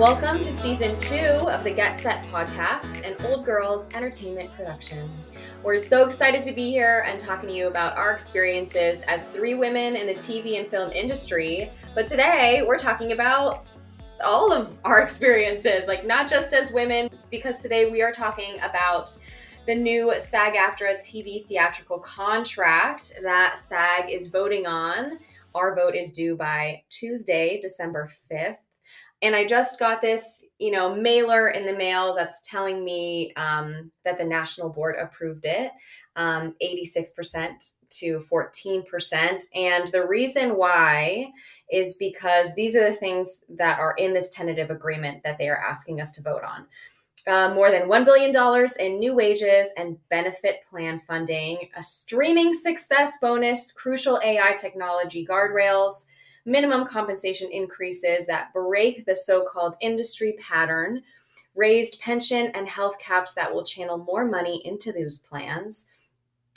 Welcome to season two of the Get Set podcast, an old girls entertainment production. We're so excited to be here and talking to you about our experiences as three women in the TV and film industry. But today we're talking about all of our experiences, like not just as women, because today we are talking about the new SAG AFTRA TV theatrical contract that SAG is voting on. Our vote is due by Tuesday, December 5th and I just got this, you know, mailer in the mail that's telling me um, that the national board approved it, um, 86% to 14%. And the reason why is because these are the things that are in this tentative agreement that they are asking us to vote on. Uh, more than $1 billion in new wages and benefit plan funding, a streaming success bonus, crucial AI technology guardrails, minimum compensation increases that break the so called industry pattern, raised pension and health caps that will channel more money into those plans,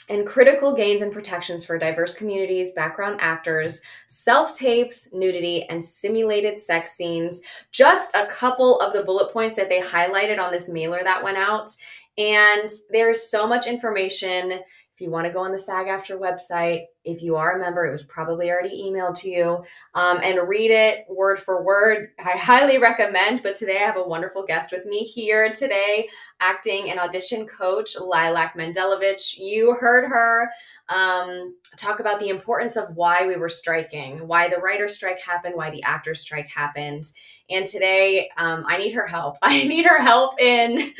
and critical gains and protections for diverse communities, background actors, self tapes, nudity, and simulated sex scenes. Just a couple of the bullet points that they highlighted on this mailer that went out. And there's so much information if you want to go on the SAG AFTRA website, if you are a member, it was probably already emailed to you, um, and read it word for word. I highly recommend. But today I have a wonderful guest with me here today, acting and audition coach Lilach Mendelovich. You heard her um, talk about the importance of why we were striking, why the writer strike happened, why the actor strike happened. And today um, I need her help. I need her help in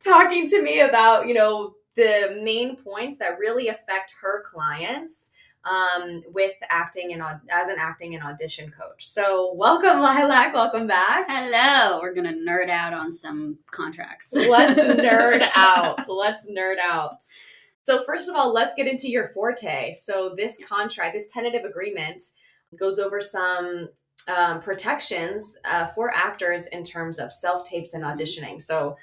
talking to me about, you know, the main points that really affect her clients um, with acting and as an acting and audition coach. So, welcome, Lilach. Welcome back. Hello. We're gonna nerd out on some contracts. let's nerd out. Let's nerd out. So, first of all, let's get into your forte. So, this contract, this tentative agreement, goes over some um, protections uh, for actors in terms of self tapes and auditioning. So,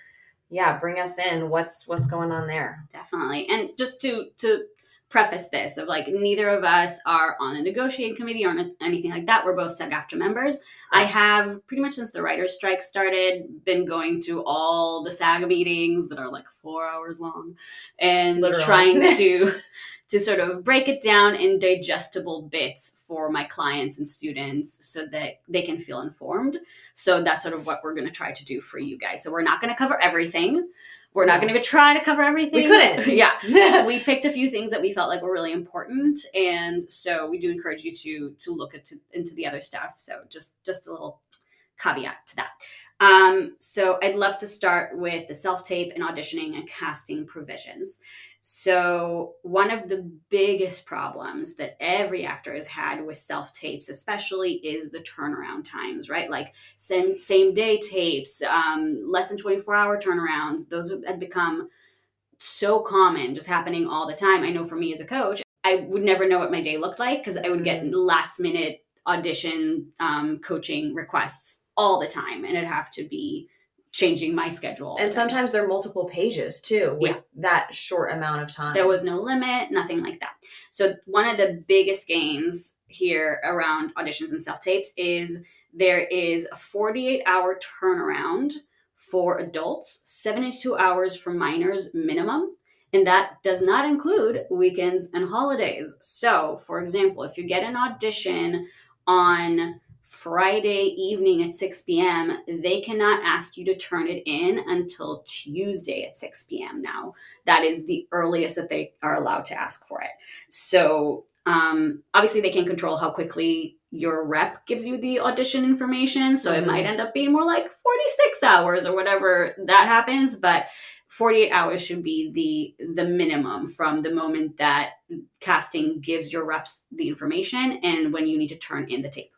yeah, bring us in. What's what's going on there? Definitely. And just to to preface this of like neither of us are on a negotiating committee or anything like that. We're both SAG AFTRA members. Right. I have pretty much since the writer's strike started been going to all the SAG meetings that are like four hours long and Literally. trying to to sort of break it down in digestible bits for my clients and students so that they can feel informed. So that's sort of what we're going to try to do for you guys. So we're not going to cover everything. We're not going to try to cover everything. We couldn't. yeah. we picked a few things that we felt like were really important and so we do encourage you to to look at to, into the other stuff. So just just a little caveat to that. Um, so I'd love to start with the self tape and auditioning and casting provisions. So, one of the biggest problems that every actor has had with self tapes, especially, is the turnaround times, right? Like same, same day tapes, um, less than 24 hour turnarounds. Those have become so common, just happening all the time. I know for me as a coach, I would never know what my day looked like because I would get mm. last minute audition um, coaching requests all the time, and it'd have to be changing my schedule. And sometimes they're multiple pages too with yeah. that short amount of time. There was no limit, nothing like that. So one of the biggest gains here around auditions and self tapes is there is a 48 hour turnaround for adults, 72 hours for minors minimum. And that does not include weekends and holidays. So, for example, if you get an audition on Friday evening at 6 p.m., they cannot ask you to turn it in until Tuesday at 6 p.m. now. That is the earliest that they are allowed to ask for it. So, um, obviously, they can control how quickly your rep gives you the audition information. So, mm-hmm. it might end up being more like 46 hours or whatever that happens. But 48 hours should be the the minimum from the moment that casting gives your reps the information and when you need to turn in the tape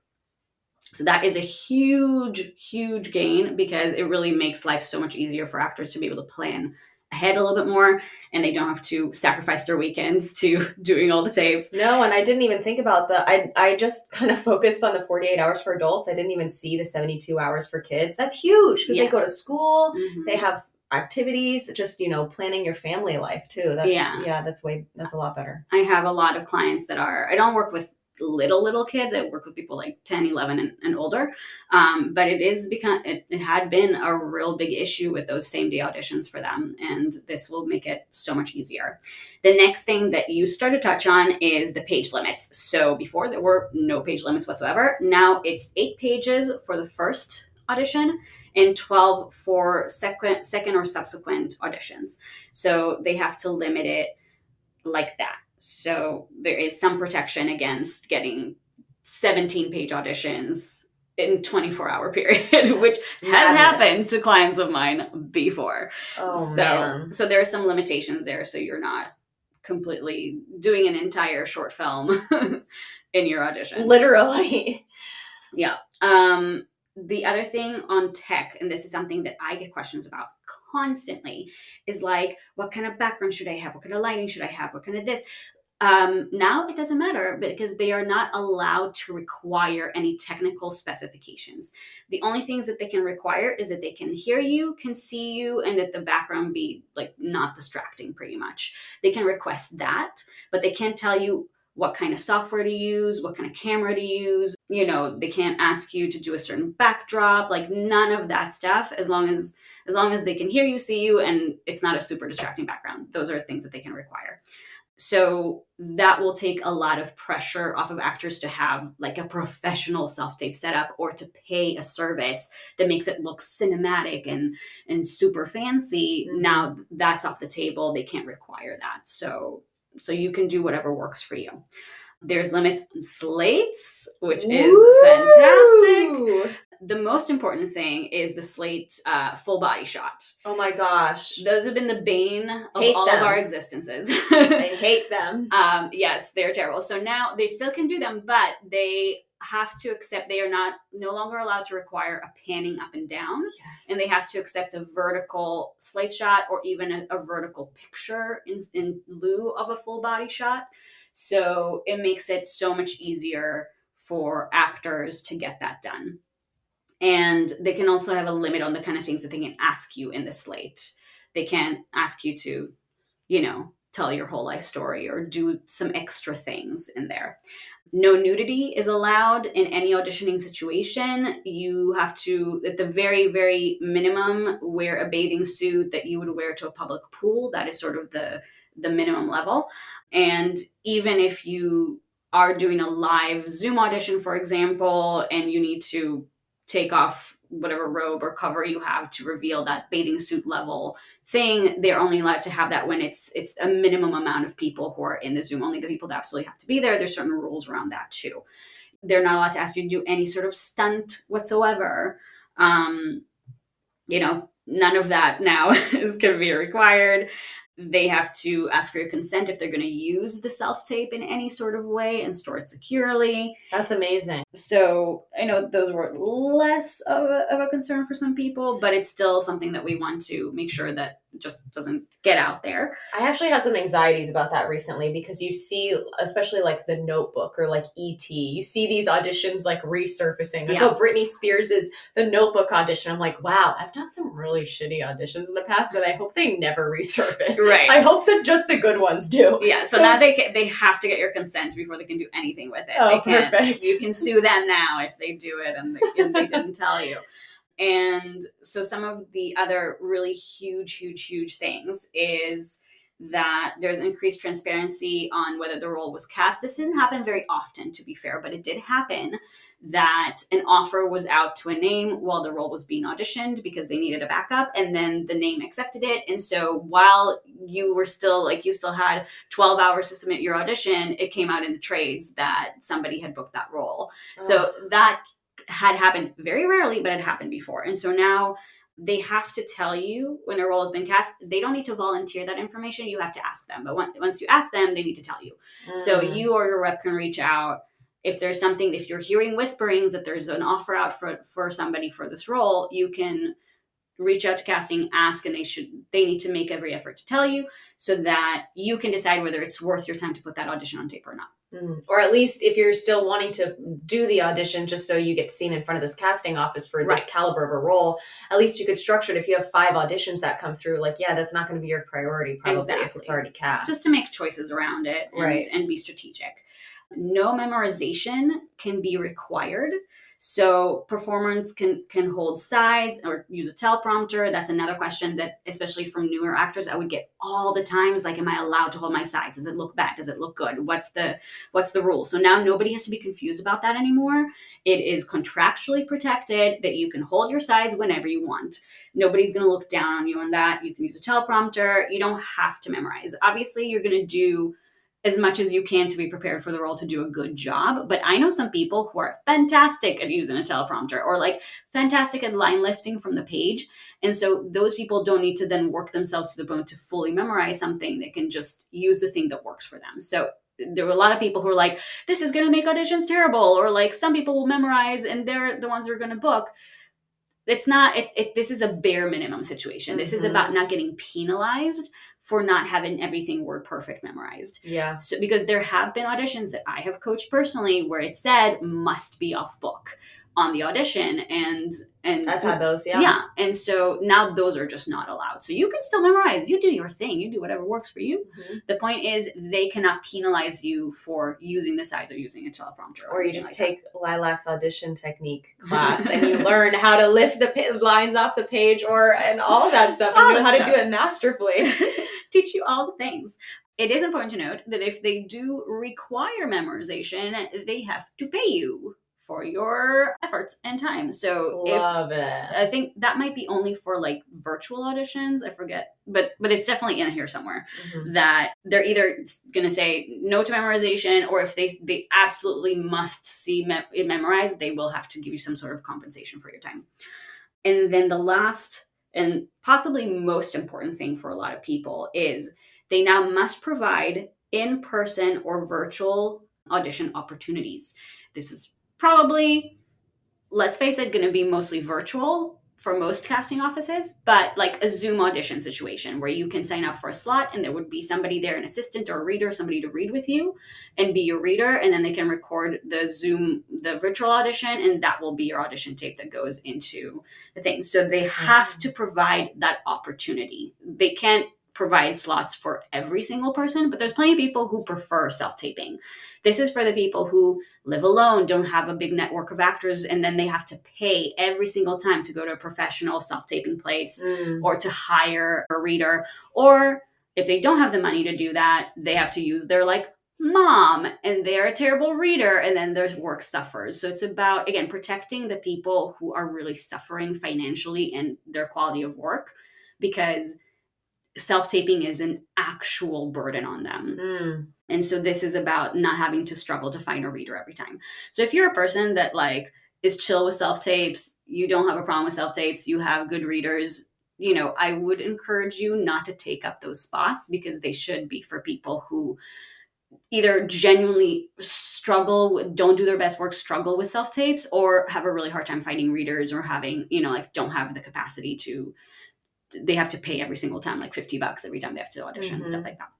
so that is a huge, huge gain because it really makes life so much easier for actors to be able to plan ahead a little bit more and they don't have to sacrifice their weekends to doing all the tapes. No, and I didn't even think about the I I just kind of focused on the 48 hours for adults. I didn't even see the 72 hours for kids. That's huge because yes. they go to school, mm-hmm. they have activities, just you know, planning your family life too. That's yeah. yeah, that's way that's a lot better. I have a lot of clients that are I don't work with little little kids. I work with people like 10 11 and, and older. Um, but it is become it, it had been a real big issue with those same day auditions for them and this will make it so much easier. The next thing that you start to touch on is the page limits. So before there were no page limits whatsoever. Now it's eight pages for the first audition and 12 for second second or subsequent auditions. So they have to limit it like that so there is some protection against getting 17 page auditions in 24 hour period which has happened to clients of mine before Oh so man. so there are some limitations there so you're not completely doing an entire short film in your audition Literally. yeah um the other thing on tech and this is something that i get questions about constantly is like what kind of background should i have what kind of lighting should i have what kind of this um, now it doesn't matter because they are not allowed to require any technical specifications. The only things that they can require is that they can hear you, can see you, and that the background be like not distracting pretty much. They can request that, but they can't tell you what kind of software to use, what kind of camera to use. You know, they can't ask you to do a certain backdrop, like none of that stuff as long as as long as they can hear you, see you and it's not a super distracting background. Those are things that they can require. So that will take a lot of pressure off of actors to have like a professional self-tape setup or to pay a service that makes it look cinematic and and super fancy. Mhm. Now that's off the table. They can't require that. So so you can do whatever works for you. There's limits on slates, which is fantastic. The most important thing is the slate uh, full body shot. Oh my gosh. Those have been the bane of Hate all them. of our existences. I hate them. um, yes, they're terrible. So now they still can do them, but they have to accept they are not no longer allowed to require a panning up and down Yes. and they have to accept a vertical slate shot or even a, a vertical picture in, in lieu of a full body shot. So it makes it so much easier for actors to get that done. And they can also have a limit on the kind of things that they can ask you in the slate. They can't ask you to, you know, tell your whole life story or do some extra things in there. No nudity is allowed in any auditioning situation. You have to, at the very, very minimum, wear a bathing suit that you would wear to a public pool. That is sort of the the minimum level. And even if you are doing a live Zoom audition, for example, and you need to take off whatever robe or cover you have to reveal that bathing suit level thing they're only allowed to have that when it's it's a minimum amount of people who are in the zoom. Only the people that absolutely have to be there. There's certain rules around that too. They're not allowed to ask you to do any sort of stunt whatsoever. Um you know none of that now is going to be required they have to ask for your consent if they're going to use the self tape in any sort of way and store it securely That's amazing. so I know those were less of a, of a concern for some people, but it's still something that we want to make sure that just doesn't get out there. I actually had some anxieties about that recently because you see, especially like the notebook or like ET, you see these auditions like resurfacing. Like, Yeah. oh, Britney Spears is the notebook audition. I'm like, wow, I've done some really shitty auditions in the past, and I hope they never resurface. Right. I hope that just the good ones do. yeah, so, So now they ca- they have to get your consent before they can do anything with it. Oh, perfect. You can sue them now if they do it and they, and they didn't tell you. And so some of the other really huge, huge, huge things is that there's increased transparency on whether the role was cast. This didn't happen very often, to be fair, but it did happen that an offer was out to a name while the role was being auditioned because they needed a backup and then the name accepted it. And so while you were still like you still had 12 hours to submit your audition it came out in the trades that somebody had booked that role. So that had happened very rarely, but it happened before. And so now they have to tell you when a role has been cast. They don't need to volunteer that information. You have to ask them. But once once you ask them, they need to tell you. So Mm. you or your rep can reach out if there's something. If you're hearing whisperings that there's an offer out for for somebody for this role, you can reach out to casting, ask, and they should they need to make every effort to tell you so that you can decide whether it's worth your time to put that audition on tape or not. Mm. Or at least if you're still wanting to do the audition just so you get seen in front of this casting office for this caliber of a role, at least you could structure it if you have five auditions that come through. Like, yeah, that's not going to be your priority probably if it's already cast. just to make choices around it and, Right. and be strategic. no memorization can be required. So performers can can hold sides or use a teleprompter. That's another question that, especially from newer actors, I would get all the times. Like, am I allowed to hold my sides? Does it look bad? Does it look good? What's the what's the rule? So now nobody has to be confused about that anymore. It is contractually protected that you can hold your sides whenever you want. Nobody's going to look down on you on that. You can use a teleprompter. You don't have to memorize. Obviously, you're going to do as much as you can to be prepared for the role to do a good job. But I know some people who are fantastic at using a teleprompter or like fantastic at line lifting from the page. And so those people don't need to then work themselves to the bone to fully memorize something. They can just use the thing that works for them. So there were a lot of people who were like, this is going to make auditions terrible. Or like some people will memorize and they're the ones who are going to book it's not it, it, this is a bare minimum situation mm-hmm. this is about mm-hmm. not getting penalized for not having everything word perfect memorized. Yeah. So because there have been auditions that I have coached personally where it said must be off book on the audition and and I've had those, yeah. Yeah. And so now those are just not allowed. So you can still memorize. You do your thing. You do whatever works for you. Mm-hmm. The point is they cannot penalize you for using the sides or using a teleprompter. Or, or you just like take that. Lilach's audition technique class and you learn how to lift the pa- lines off the page or and all that stuff and all know how stuff. to do it masterfully. Teach you all the things. It is important to note that if they do require memorization, they have to pay you for your efforts and time. So love if, it. I think that might be only for like virtual auditions. I forget, but but it's definitely in here somewhere mm-hmm. that they're either going to say no to memorization, or if they they absolutely must see me- it memorized, they will have to give you some sort of compensation for your time. And then the last and possibly most important thing for a lot of people is they now must provide in person or virtual audition opportunities. This is probably, let's face it, going to be mostly virtual for most casting offices, but like a Zoom audition situation where you can sign up for a slot and there would be somebody there, an assistant or a reader, somebody to read with you and be your reader. And then they can record the Zoom, the virtual audition, and that will be your audition tape that goes into the thing. So they have mm-hmm. to provide that opportunity. They can't provide slots for every single person, but there's plenty of people who prefer self taping. This is for the people who live alone, don't have a big network of actors, and then they have to pay every single time to go to a professional self taping place mm. or to hire a reader. Or if they don't have the money to do that, they have to use their like mom and they're a terrible reader and then there's work suffers so it's about again protecting the people who are really suffering financially and their quality of work because self taping is an actual burden on them. Mm. And so this is about not having to struggle to find a reader every time. So if you're a person that like is chill with self tapes, you don't have a problem with self tapes, you have good readers, you know, I would encourage you not to take up those spots because they should be for people who either genuinely struggle don't do their best work struggle with self tapes or have a really hard time finding readers or having you know like don't have the capacity to they have to pay every single time like 50 bucks every time they have to audition mm-hmm. stuff like that.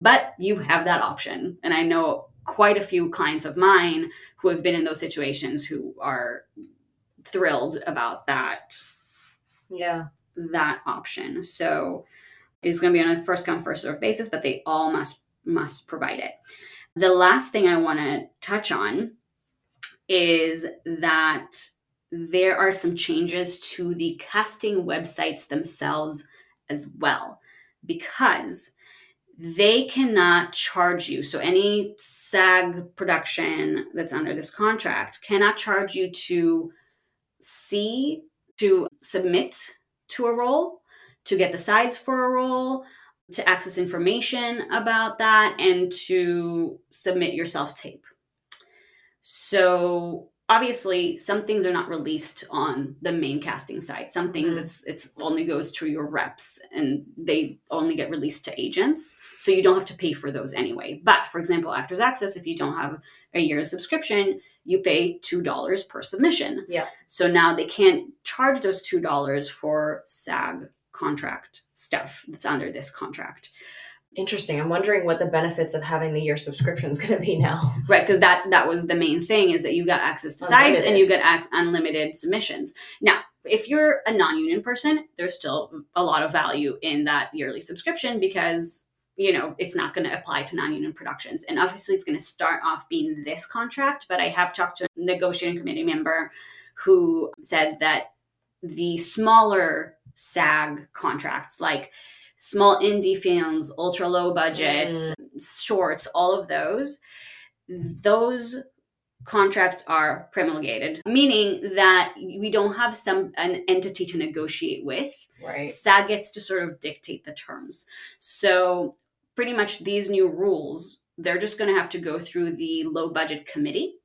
But you have that option and i know quite a few clients of mine who have been in those situations who are thrilled about that yeah. that option. So it's going to be on a first come first serve basis but they all must must provide it. The last thing i want to touch on is that there are some changes to the casting websites themselves as well because they cannot charge you. So, any SAG production that's under this contract cannot charge you to see, to submit to a role, to get the sides for a role, to access information about that, and to submit your self tape. So, obviously some things are not released on the main casting site some things mm-hmm. it's it's only goes to your reps and they only get released to agents. So you don't have to pay for those anyway. But for example actors access if you don't have a year's subscription you pay $2 per submission. Yeah. So now they can't charge those $2 for sag contract stuff that's under this contract Interesting. I'm wondering what the benefits of having the year subscription is going to be now. Right, because that that was the main thing is that you got access to unlimited. sites and you get ac- unlimited submissions. Now, if you're a non-union person, there's still a lot of value in that yearly subscription because you know, it's not going to apply to non union productions. And obviously, it's going to start off being this contract. But I have talked to a negotiating committee member who said that the smaller SAG contracts, like small indie films, ultra low budgets, mm. shorts, all of those, those contracts are promulgated, meaning that we don't have some an entity to negotiate with. Right. SAG gets to sort of dictate the terms. So pretty much these new rules, they're just going to have to go through the low budget committee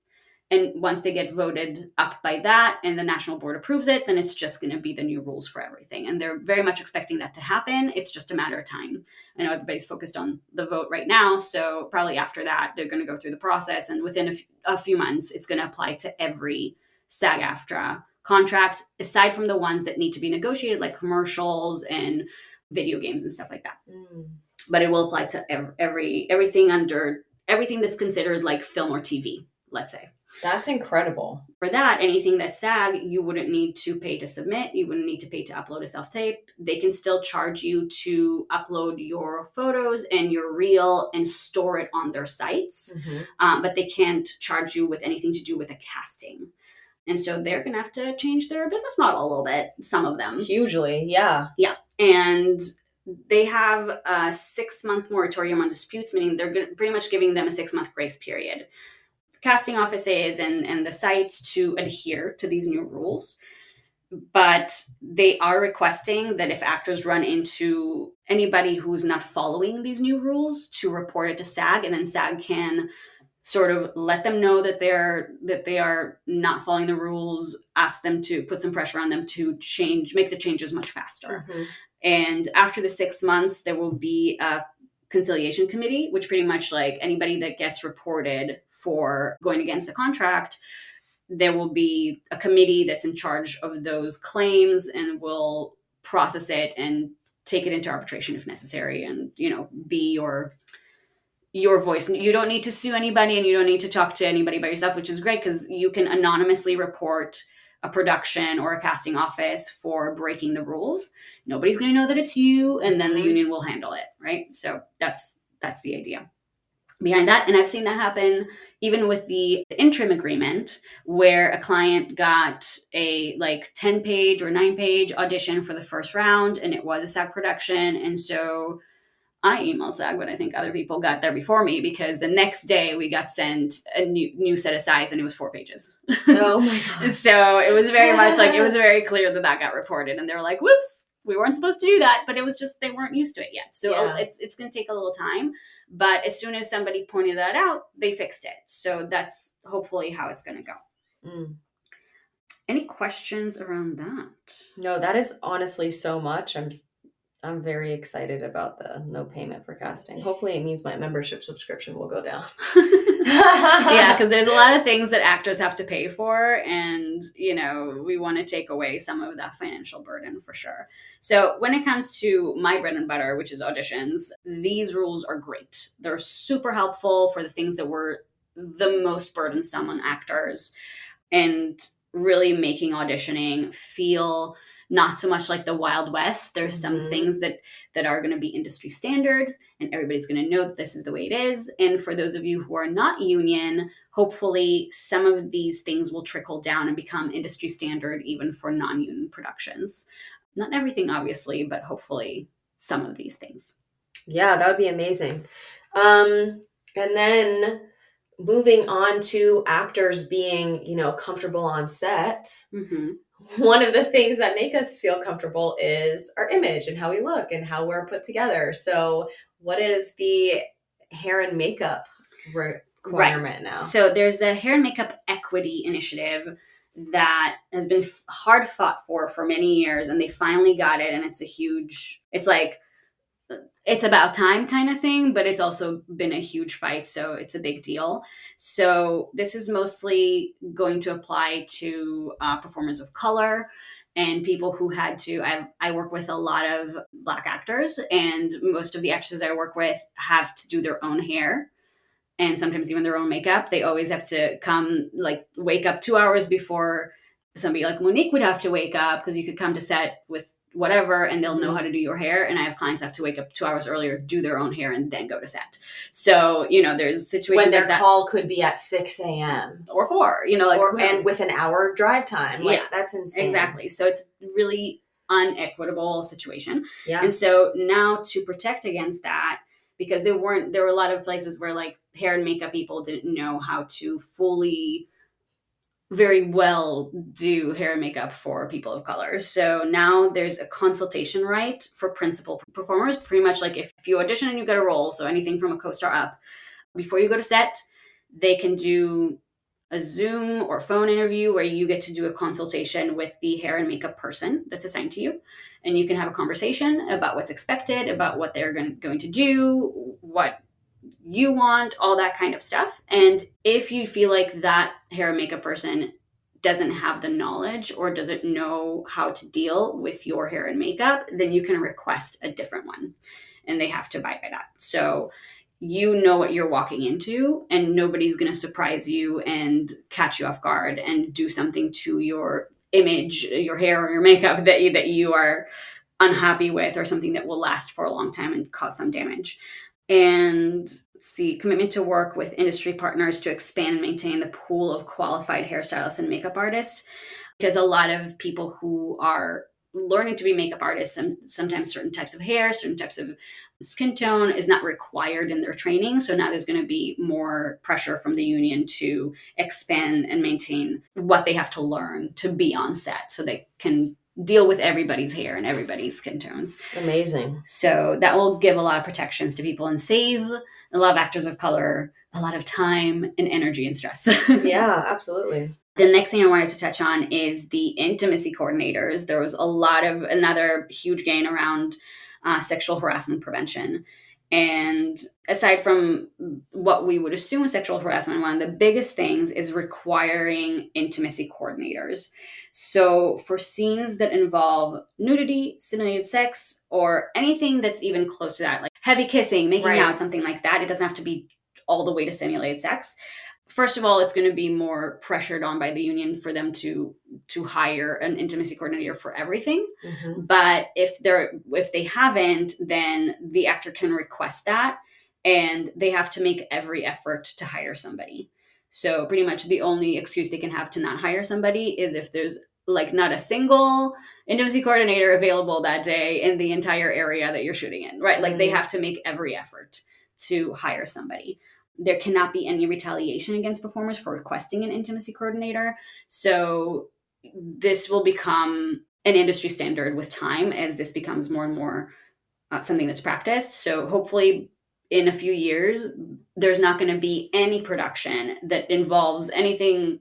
and once they get voted up by that and the national board approves it, then it's just going to be the new rules for everything. And they're very much expecting that to happen. It's just a matter of time. I know everybody's focused on the vote right now. So probably after that, they're going to go through the process. And within a, f- a few months, it's going to apply to every SAG AFTRA contract, aside from the ones that need to be negotiated, like commercials and video games and stuff like that. Mm. But it will apply to every, every everything under everything that's considered like film or TV, let's say. That's incredible. For that, anything that's SAG, you wouldn't need to pay to submit. You wouldn't need to pay to upload a self tape. They can still charge you to upload your photos and your reel and store it on their sites, mm-hmm. um, but they can't charge you with anything to do with a casting. And so they're going to have to change their business model a little bit, some of them. Hugely, yeah. Yeah. And they have a six month moratorium on disputes, meaning they're pretty much giving them a six month grace period casting offices and, and the sites to adhere to these new rules. But they are requesting that if actors run into anybody who's not following these new rules, to report it to SAG, and then SAG can sort of let them know that they're that they are not following the rules ask them to put some pressure on them to change make the changes much faster mm-hmm. and after the six months there will be a conciliation committee which pretty much like anybody that gets reported for going against the contract, there will be a committee that's in charge of those claims and will process it and take it into arbitration if necessary and you know be your your voice. You don't need to sue anybody and you don't need to talk to anybody by yourself which is great because you can anonymously report a production or a casting office for breaking the rules. Nobody's going to know that it's you and then the mm-hmm. union will handle it right? So that's that's the idea behind that. And I've seen that happen even with the interim agreement where a client got a like 10 page or 9 page audition for the first round and it was a SAG production. And so I emailed SAG, but I think other people got there before me because the next day we got sent a new new set of sides and it was four pages. Oh my gosh. so it was very much like it was very clear that that got reported and they were like, whoops, we weren't supposed to do that, but it was just they weren't used to it yet. So oh, yeah. it's it's going to take a little time. But as soon as somebody pointed that out, they fixed it. So that's hopefully how it's going to go. Mm. Any questions around that? No, that is honestly so much. I'm I'm very excited about the no payment for casting. Hopefully, it means my membership subscription will go down. yeah, because there's a lot of things that actors have to pay for, and you know, we want to take away some of that financial burden for sure. So, when it comes to my bread and butter, which is auditions, these rules are great. They're super helpful for the things that were the most burdensome on actors and really making auditioning feel not so much like the wild west. There's some mm-hmm. things that that are going to be industry standard and everybody's going to know that this is the way it is. And for those of you who are not union hopefully some of these things will trickle down and become industry standard even for non-union productions. Not everything obviously but hopefully some of these things. Yeah that would be amazing. Um and then moving on to actors being you know comfortable on set. Mm-hmm one of the things that make us feel comfortable is our image and how we look and how we're put together. So, what is the hair and makeup requirement right. now? So, there's a hair and makeup equity initiative that has been hard fought for for many years and they finally got it and it's a huge it's like it's about time kind of thing, but it's also been a huge fight, so it's a big deal. So this is mostly going to apply to uh, performers of color and people who had to. I, I work with a lot of black actors, and most of the actors I work with have to do their own hair and sometimes even their own makeup. They always have to come like wake up two hours before somebody like Monique would have to wake up because you could come to set with whatever and they'll know Mhm. how to do your hair and i have clients have to wake up two hours earlier do their own hair and then go to set so you know there's situations when their like that call could be at 6 a.m. or four you know like or, and with an hour of drive time. Like Yeah. that's insane. exactly so it's really unequitable situation Yeah. And so now to protect against that, because there weren't there were a lot of places where like hair and makeup people didn't know how to fully very well do hair and makeup for people of color. So now there's a consultation right for principal performers. Pretty much like if you audition and you get a role, so anything from a co-star up, before you go to set, they can do a Zoom or phone interview where you get to do a consultation with the hair and makeup person that's assigned to you. And you can have a conversation about what's expected, about what they're going to do, what you want, all that kind of stuff. And if you feel like that hair and makeup person doesn't have the knowledge or doesn't know how to deal with your hair and makeup, then you can request a different one. And they have to abide by that. So you know what you're walking into, and nobody's going to surprise you and catch you off guard and do something to your image, your hair, or your makeup that you, that you are unhappy with, or something that will last for a long time and cause some damage. And see, commitment to work with industry partners to expand and maintain the pool of qualified hairstylists and makeup artists. Because a lot of people who are learning to be makeup artists and sometimes certain types of hair, certain types of skin tone is not required in their training. So now there's going to be more pressure from the union to expand and maintain what they have to learn to be on set so they can deal with everybody's hair and everybody's skin tones. Amazing. So that will give a lot of protections to people and save a lot of actors of color a lot of time and energy and stress. Yeah, absolutely. The next thing I wanted to touch on is the intimacy coordinators. There was a lot of another huge gain around uh, sexual harassment prevention. And aside from what we would assume sexual harassment, one of the biggest things is requiring intimacy coordinators. So, for scenes that involve nudity, simulated sex, or anything that's even close to that, like heavy kissing, making Right. out, something like that, it doesn't have to be all the way to simulated sex. First of all, it's going to be more pressured on by the union for them to to hire an intimacy coordinator for everything Mhm. but if they're if they haven't then the actor can request that and they have to make every effort to hire somebody so pretty much the only excuse they can have to not hire somebody is if there's like not a single intimacy coordinator available that day in the entire area that you're shooting in right like they Mhm. have to make every effort to hire somebody there cannot be any retaliation against performers for requesting an intimacy coordinator so this will become an industry standard with time as this becomes more and more uh, something that's practiced. So hopefully, in a few years, there's not going to be any production that involves anything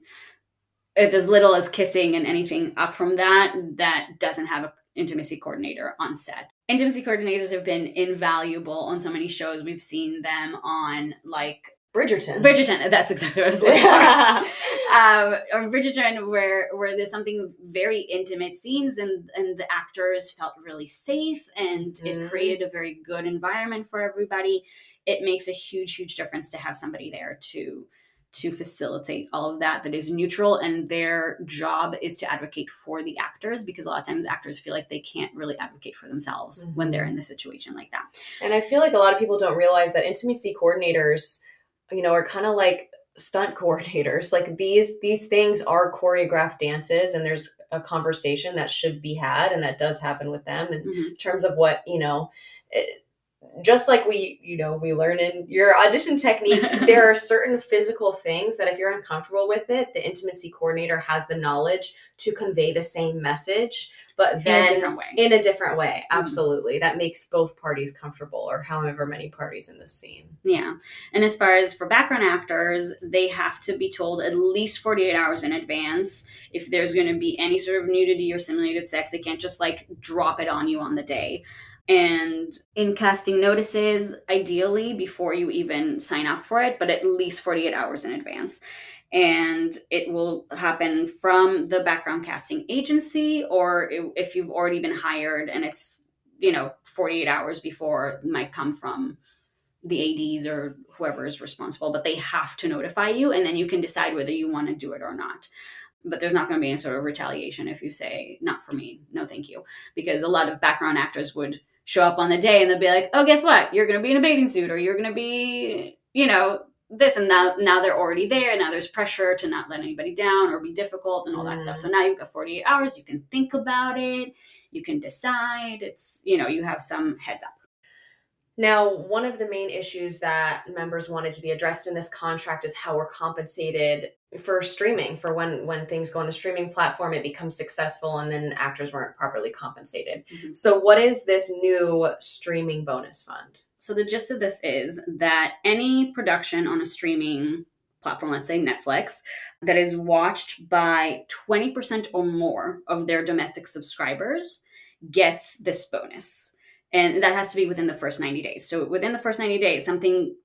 if as little as kissing and anything up from that that doesn't have an intimacy coordinator on set. Intimacy coordinators have been invaluable on so many shows. We've seen them on like Bridgerton. Bridgerton. That's exactly what I was looking for um, or Bridgerton, where where there's something very intimate scenes, and and the actors felt really safe, and Mhm. it created a very good environment for everybody. It makes a huge, huge difference to have somebody there to to facilitate all of that that is neutral and their job is to advocate for the actors because a lot of times actors feel like they can't really advocate for themselves when they're in a situation like that And I feel like a lot of people don't realize that intimacy coordinators, you know, are kind of like stunt coordinators. Like these these things are choreographed dances and there's a conversation that should be had and that does happen with them in Mhm. terms of what, you know, it, just like we, you know, we learn in your audition technique, there are certain physical things that if you're uncomfortable with it, the intimacy coordinator has the knowledge to convey the same message, but then in a different way in a different way Mhm. absolutely that makes both parties comfortable or however many parties in the scene Yeah. And as far as for background actors, they have to be told at least 48 hours in advance if there's going to be any sort of nudity or simulated sex. They can't just like drop it on you on the day. And in casting notices, ideally before you even sign up for it, but at least 48 hours in advance. And it will happen from the background casting agency, or if you've already been hired and it's, you know, 48 hours before, might come from the ads or whoever is responsible but they have to notify you and then you can decide whether you want to do it or not but there's not going to be any sort of retaliation if you say not for me no thank you because a lot of background actors would show up on the day and they'll be like oh guess what? You're going to be in a bathing suit or you're going to be you know this and now now they're already there and now there's pressure to not let anybody down or be difficult and all that stuff. So mm. now you've got 48 hours you can think about it you can decide it's you know you have some heads up. Now, one of the main issues that members wanted to be addressed in this contract is how we're compensated for streaming, for when when things go on the streaming platform, it becomes successful and then actors weren't properly compensated. Mhm. So what is this new streaming bonus fund? So the gist of this is that any production on a streaming platform, let's say Netflix, that is watched by 20% or more of their domestic subscribers gets this bonus. And that has to be within the first 90 days. So within the first 90 days, something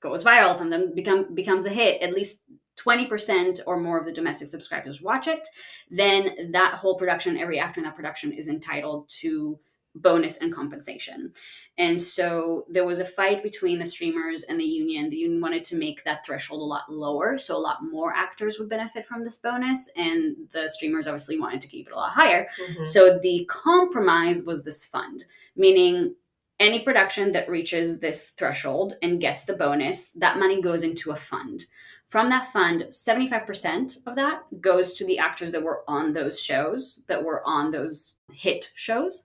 goes viral, something become, becomes a hit, at least 20% or more of the domestic subscribers watch it, then that whole production, every actor in that production is entitled to bonus and compensation. And so there was a fight between the streamers and the union. The union wanted to make that threshold a lot lower, so a lot more actors would benefit from this bonus, and the streamers obviously wanted to keep it a lot higher. Mm-hmm. So the compromise was this fund, meaning any production that reaches this threshold and gets the bonus, that money goes into a fund. From that fund, 75% of that goes to the actors that were on those shows, that were on those hit shows.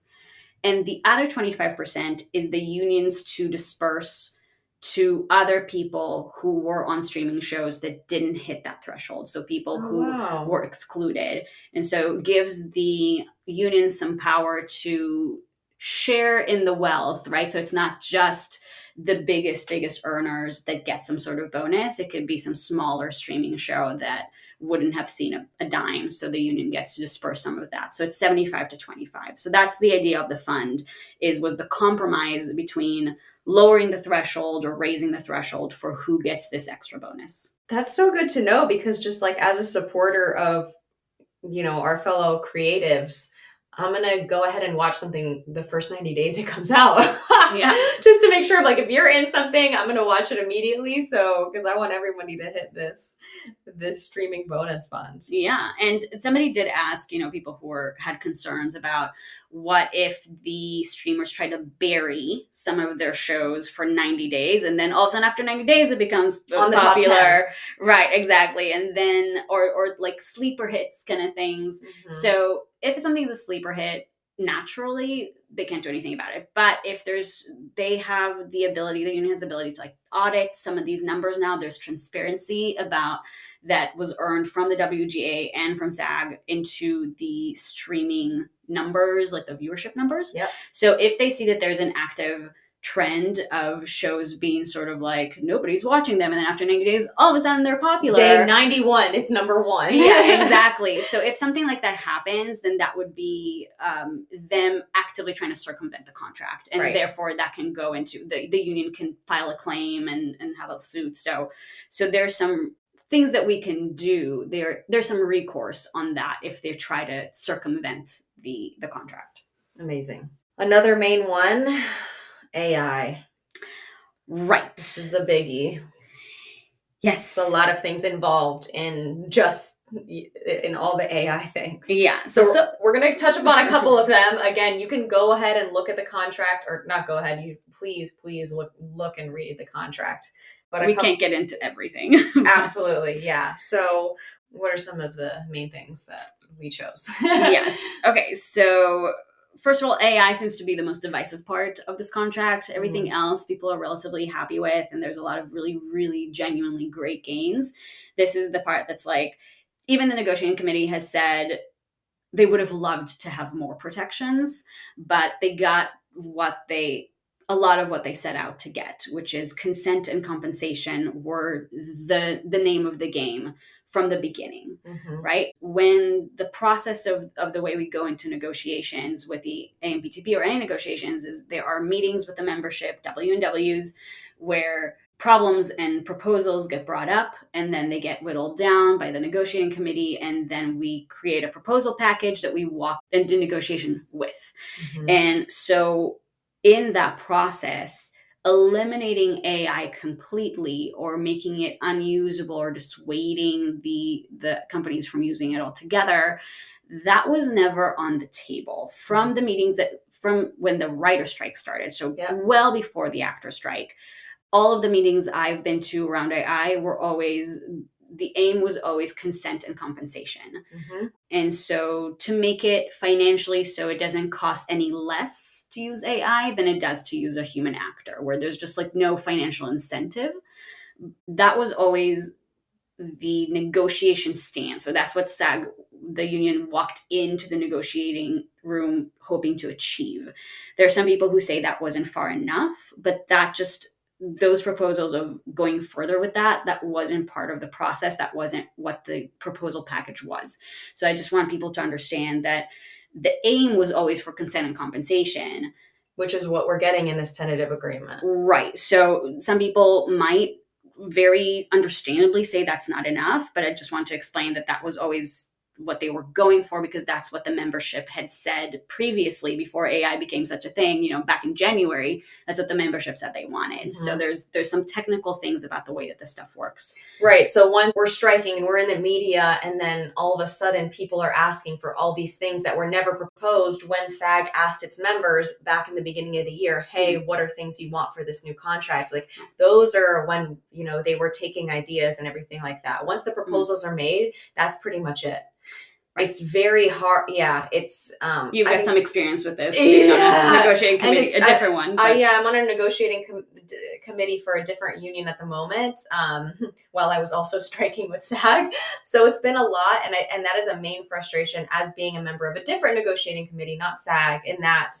And the other 25% is the unions to disperse to other people who were on streaming shows that didn't hit that threshold. So people Oh, who wow. were excluded. And so it gives the union some power to share in the wealth, right? So it's not just the biggest, biggest earners that get some sort of bonus. It could be some smaller streaming show that wouldn't have seen a, a dime. So the union gets to disperse some of that. So it's 75 to 25. So that's the idea of the fund is was the compromise between lowering the threshold or raising the threshold for who gets this extra bonus. That's so good to know because just like as a supporter of you know our fellow creatives, I'm gonna go ahead and watch something the first 90 days it comes out. Yeah. Just to make sure like if you're in something, I'm gonna watch it immediately. So because I want everybody to hit this this streaming bonus fund. Yeah, and somebody did ask, you know, people who were had concerns about what if the streamers try to bury some of their shows for 90 days and then all of a sudden after 90 days it becomes On the top popular. Right, exactly. And then or or like sleeper hits kind of things. Mhm. So if something's a sleeper hit, naturally they can't do anything about it. But if there's they have the ability, the union has the ability to like audit some of these numbers now. There's transparency about that was earned from the WGA and from SAG into the streaming numbers, like the viewership numbers. Yeah. So if they see that there's an active trend of shows being sort of like nobody's watching them and then after 90 days all of a sudden they're popular Day 91, it's number one. yeah, exactly. So if something like that happens, then that would be um, them actively trying to circumvent the contract, and Right. therefore that can go into the the union can file a claim and and have a suit. So so there's some things that we can do. There there's some recourse on that if they try to circumvent the the contract. Amazing. Another main one, AI. Right. This is a biggie. Yes. There's a lot of things involved in just in all the AI things. Yeah. So, So, so we're going to touch upon a couple of them. Again, you can go ahead and look at the contract, or not go ahead. You please, please look look and read the contract. But we couple- can't get into everything. absolutely, yeah. So, what are some of the main things that we chose? yes. Okay. So, first of all, AI seems to be the most divisive part of this contract. Everything mm-hmm. else, people are relatively happy with, and there's a lot of really, really genuinely great gains. This is the part that's like, even the negotiating committee has said they would have loved to have more protections, but they got what they a lot of what they set out to get, which is consent and compensation were the the name of the game from the beginning Mhm. right? When the process of, of the way we go into negotiations with the AMPTP or any negotiations is there are meetings with the membership, W and Ws, where problems and proposals get brought up and then they get whittled down by the negotiating committee and then we create a proposal package that we walk into negotiation with. Mhm. And so in that process, eliminating AI completely or making it unusable or dissuading the the companies from using it altogether, that was never on the table from the meetings that from when the writer strike started. So Yeah. well before the actor strike. All of the meetings I've been to around AI were always the aim was always consent and compensation. Mhm. And so to make it financially so it doesn't cost any less to use AI than it does to use a human actor, where there's just like no financial incentive, that was always the negotiation stance. So that's what SAG, the union, walked into the negotiating room hoping to achieve. There are some people who say that wasn't far enough, but that just those proposals of going further with that that wasn't part of the process. That wasn't what the proposal package was. So i just want people to understand that the aim was always for consent and compensation. Which is what we're getting in this tentative agreement. right. So some people might very understandably say that's not enough but i just want to explain that that was always what they were going for because that's what the membership had said previously before AI became such a thing. You know, back in January, that's what the membership said they wanted. So Mhm. there's there's some technical things about the way that this stuff works. Right. So once we're striking and we're in the media, and then all of a sudden people are asking for all these things that were never proposed when SAG asked its members back in the beginning of the year, hey, what are things you want for this new contract? Like those are when, you know, they were taking ideas and everything like that. Once the proposals are made, that's pretty much it. It's very hard. Yeah. It's, um, You've got think- some experience with this being on a negotiating committee, a it's- I- different one. Uh, yeah, I'm on a negotiating com- d- committee for a different union at the moment. Um, while I was also striking with SAG, so it's been a lot, and I, and that is a main frustration as being a member of a different negotiating committee, not SAG, in that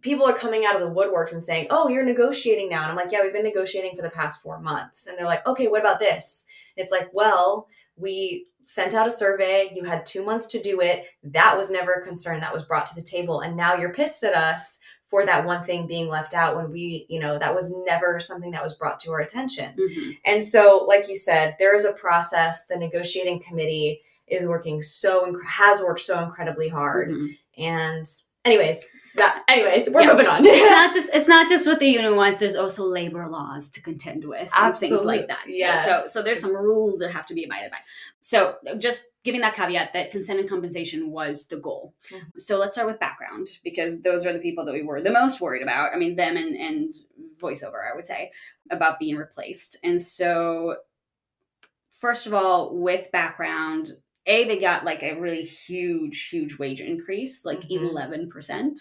people are coming out of the woodworks and saying, "Oh, you're negotiating now," and I'm like, "Yeah, we've been negotiating for the past four months," and they're like, "Okay, what about this?" It's like, well, we sent out a survey. You had two months to do it. That was never a concern that was brought to the table. And now you're pissed at us for that one thing being left out when we, you know, that was never something that was brought to our attention. Mhm. And so, like you said, there is a process. The negotiating committee is working so, has worked so incredibly hard. Mhm. And, anyways, that, anyways, we're Yeah. moving on. it's not just it's not just what the union wants. There's also labor laws to contend with, and things like that. yeah So so there's some rules that have to be abided by. So just giving that caveat that consent and compensation was the goal. Mhm. So let's start with background because those are the people that we were the most worried about. I mean, them and and voiceover, I would say, about being replaced. And so first of all, with background. A, they got like a really huge, huge wage increase, like Mhm. 11%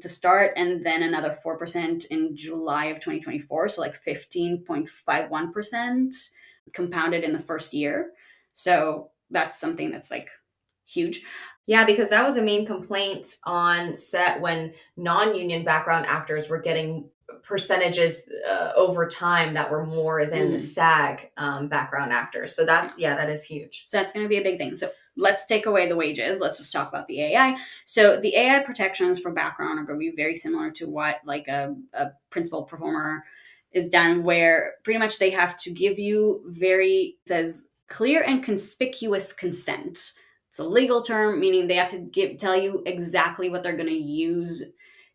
to start and then another 4% in July of 2024 so like 15.51% compounded in the first year so that's something that's like huge Yeah, because that was a main complaint on set when non-union background actors were getting percentages uh, over time that were more than Mm. SAG um, background actors. So that's yeah, that is huge. so that's going to be a big thing so let's take away the wages let's just talk about the ai so the ai protections for background are going to be very similar to what like a, a principal performer is done where pretty much they have to give you very says clear and conspicuous consent it's a legal term meaning they have to give tell you exactly what they're going to use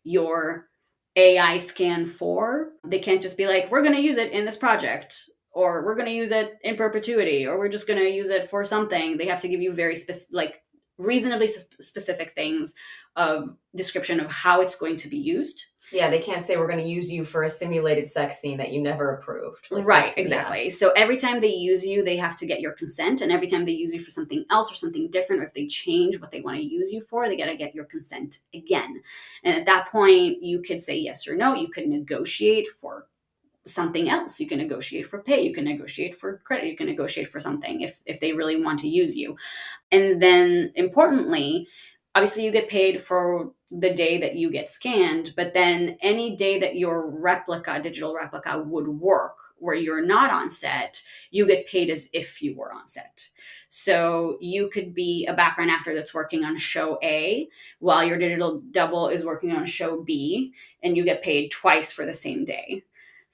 your ai scan for they can't just be like we're going to use it in this project or we're going to use it in perpetuity or we're just going to use it for something. They have to give you very spec- like reasonably s- specific things of description of how it's going to be used Yeah, they can't say we're going to use you for a simulated sex scene that you never approved. Like, right that's- yeah. exactly. So every time they use you they have to get your consent and every time they use you for something else or something different or if they change what they want to use you for they got to get your consent again. And at that point you could say yes or no. You could negotiate for something else. You can negotiate for pay. You can negotiate for credit. You can negotiate for something if if they really want to use you. And then importantly obviously you get paid for the day that you get scanned but then any day that your replica digital replica would work where you're not on set you get paid as if you were on set. So you could be a background actor that's working on show a while your digital double is working on show b and you get paid twice for the same day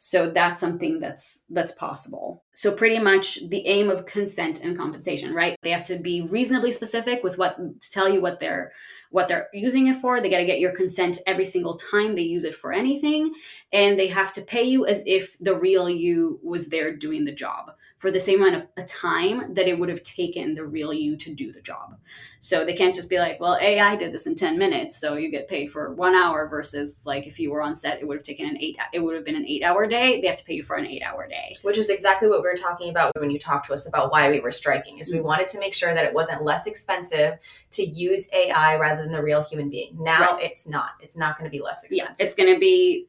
so that's something that's that's possible so pretty much the aim of consent and compensation right they have to be reasonably specific with what to tell you what they're what they're using it for. They got to get your consent every single time they use it for anything. And they have to pay you as if the real you was there doing the job for the same amount of time that it would have taken the real you to do the job. So they can't just be like, well, AI did this in 10 minutes, so you get paid for one hour versus like if you were on set, it would have taken an eight, it would have been an eight hour day. They have to pay you for an eight hour day. Which is exactly what we were talking about when you talked to us about why we were striking is we wanted to make sure that it wasn't less expensive to use AI rather than the real human being. Now it's not. It's not going to be less Yeah, expensive. it's going to be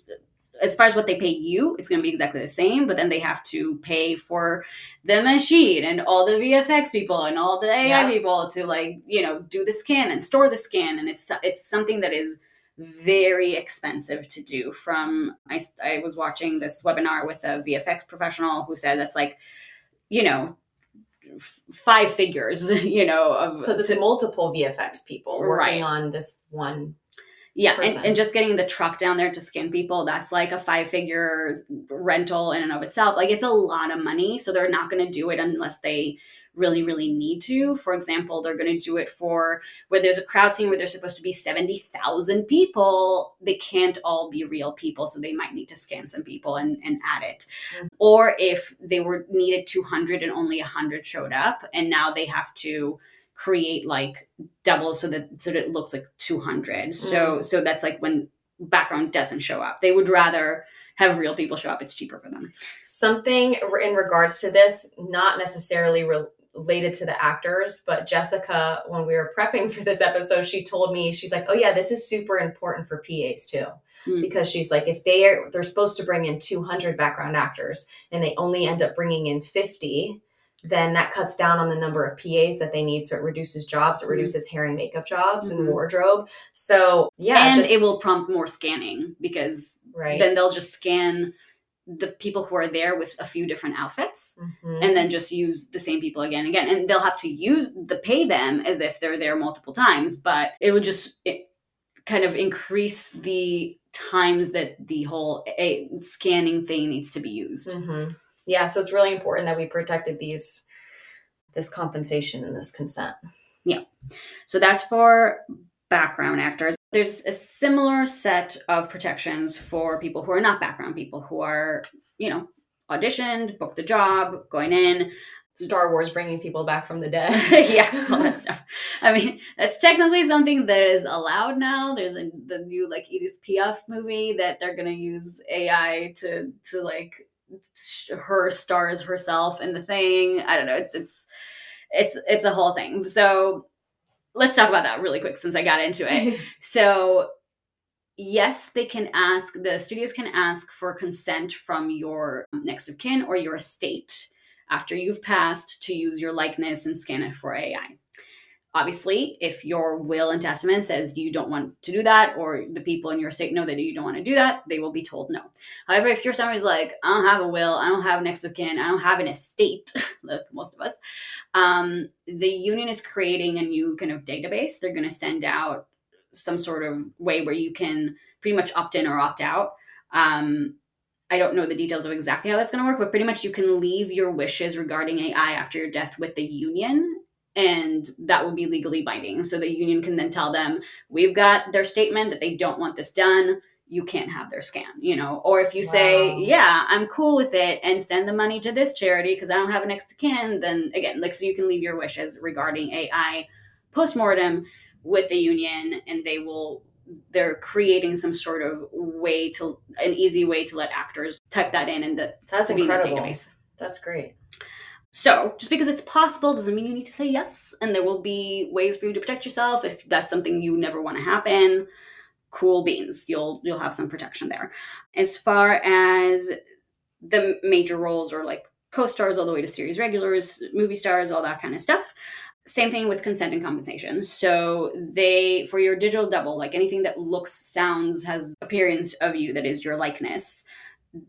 as far as what they pay you, it's going to be exactly the same, but then they have to pay for the machine and all the VFX people and all the AI Yeah. people to like, you know, do the scan and store the scan and it's it's something that is very expensive to do from I, I was watching this webinar with a VFX professional who said that's like, you know, f- five figures, you know, because it's to- multiple VFX people working Right. on this one. Yeah, and, and just getting the truck down there to skin people, that's like a five figure rental in and of itself. Like it's a lot of money. So they're not going to do it unless they really, really need to. For example, they're going to do it for where there's a crowd scene where there's supposed to be 70,000 people. They can't all be real people. So they might need to scan some people and, and add it. Mhm. Or if they were needed 200 and only 100 showed up, and now they have to create like double so that so that it looks like 200 so so that's like when background doesn't show up. They would rather have real people show up. It's cheaper for them. Something in regards to this, not necessarily re- related to the actors, but Jessica, when we were prepping for this episode, she told me she's like, "Oh yeah, this is super important for PAs too." Hmm. Because she's like, if they are, they're supposed to bring in 200 background actors and they only end up bringing in 50, then that cuts down on the number of PAs that they need. So it reduces jobs, it Mhm. reduces hair and makeup jobs and Mhm. wardrobe. So yeah, and just- it will prompt more scanning because right. then they'll just scan the people who are there with a few different outfits Mhm. and then just use the same people again and again and they'll have to use the pay them as if they're there multiple times but it would just it kind of increase the times that the whole a, scanning thing needs to be used Mhm. Yeah, so it's really important that we protected these this compensation and this consent. Yeah. So that's for background actors. There's a similar set of protections for people who are not background people who are, you know, auditioned, booked the job, going in. Star Wars bringing people back from the dead. yeah, all that stuff. I mean, that's technically something that is allowed now. There's a, the new like Edith Piaf movie that they're gonna use AI to to like her stars herself in the thing. I don't know. It's it's it's it's a whole thing. So let's talk about that really quick since I got into it. So, yes, they can ask, the studios can ask for consent from your next of kin or your estate after you've passed to use your likeness and scan it for AI. Obviously, if your will and testament says you don't want to do that, or the people in your state know that you don't want to do that, they will be told no. However, if you're somebody's like, I don't have a will, I don't have next of kin, I don't have an estate, like most of us, um, the union is creating a new kind of database. They're going to send out some sort of way where you can pretty much opt in or opt out. Um, I don't know the details of exactly how that's going to work, but pretty much you can leave your wishes regarding AI after your death with the union, and that will be legally binding. So the union can then tell them, we've got their statement that they don't want this done. You can't have their scan, you know. Or if you say, yeah, I'm cool with it and send the money to this charity because I don't have an next of kin, then again, like, so you can leave your wishes regarding AI postmortem with the union and they will they're creating some sort of way to an easy way to let actors type that in and the That's to be in the incredible. database. That's great. So just because it's possible doesn't mean you need to say yes. And there will be ways for you to protect yourself if that's something you never want to happen. Cool beans. You'll you'll have some protection there. As far as the major roles or like co-stars all the way to series regulars, movie stars, all that kind of stuff. Same thing with consent and compensation. So they for your digital double, like anything that looks, sounds, has appearance of you that is your likeness,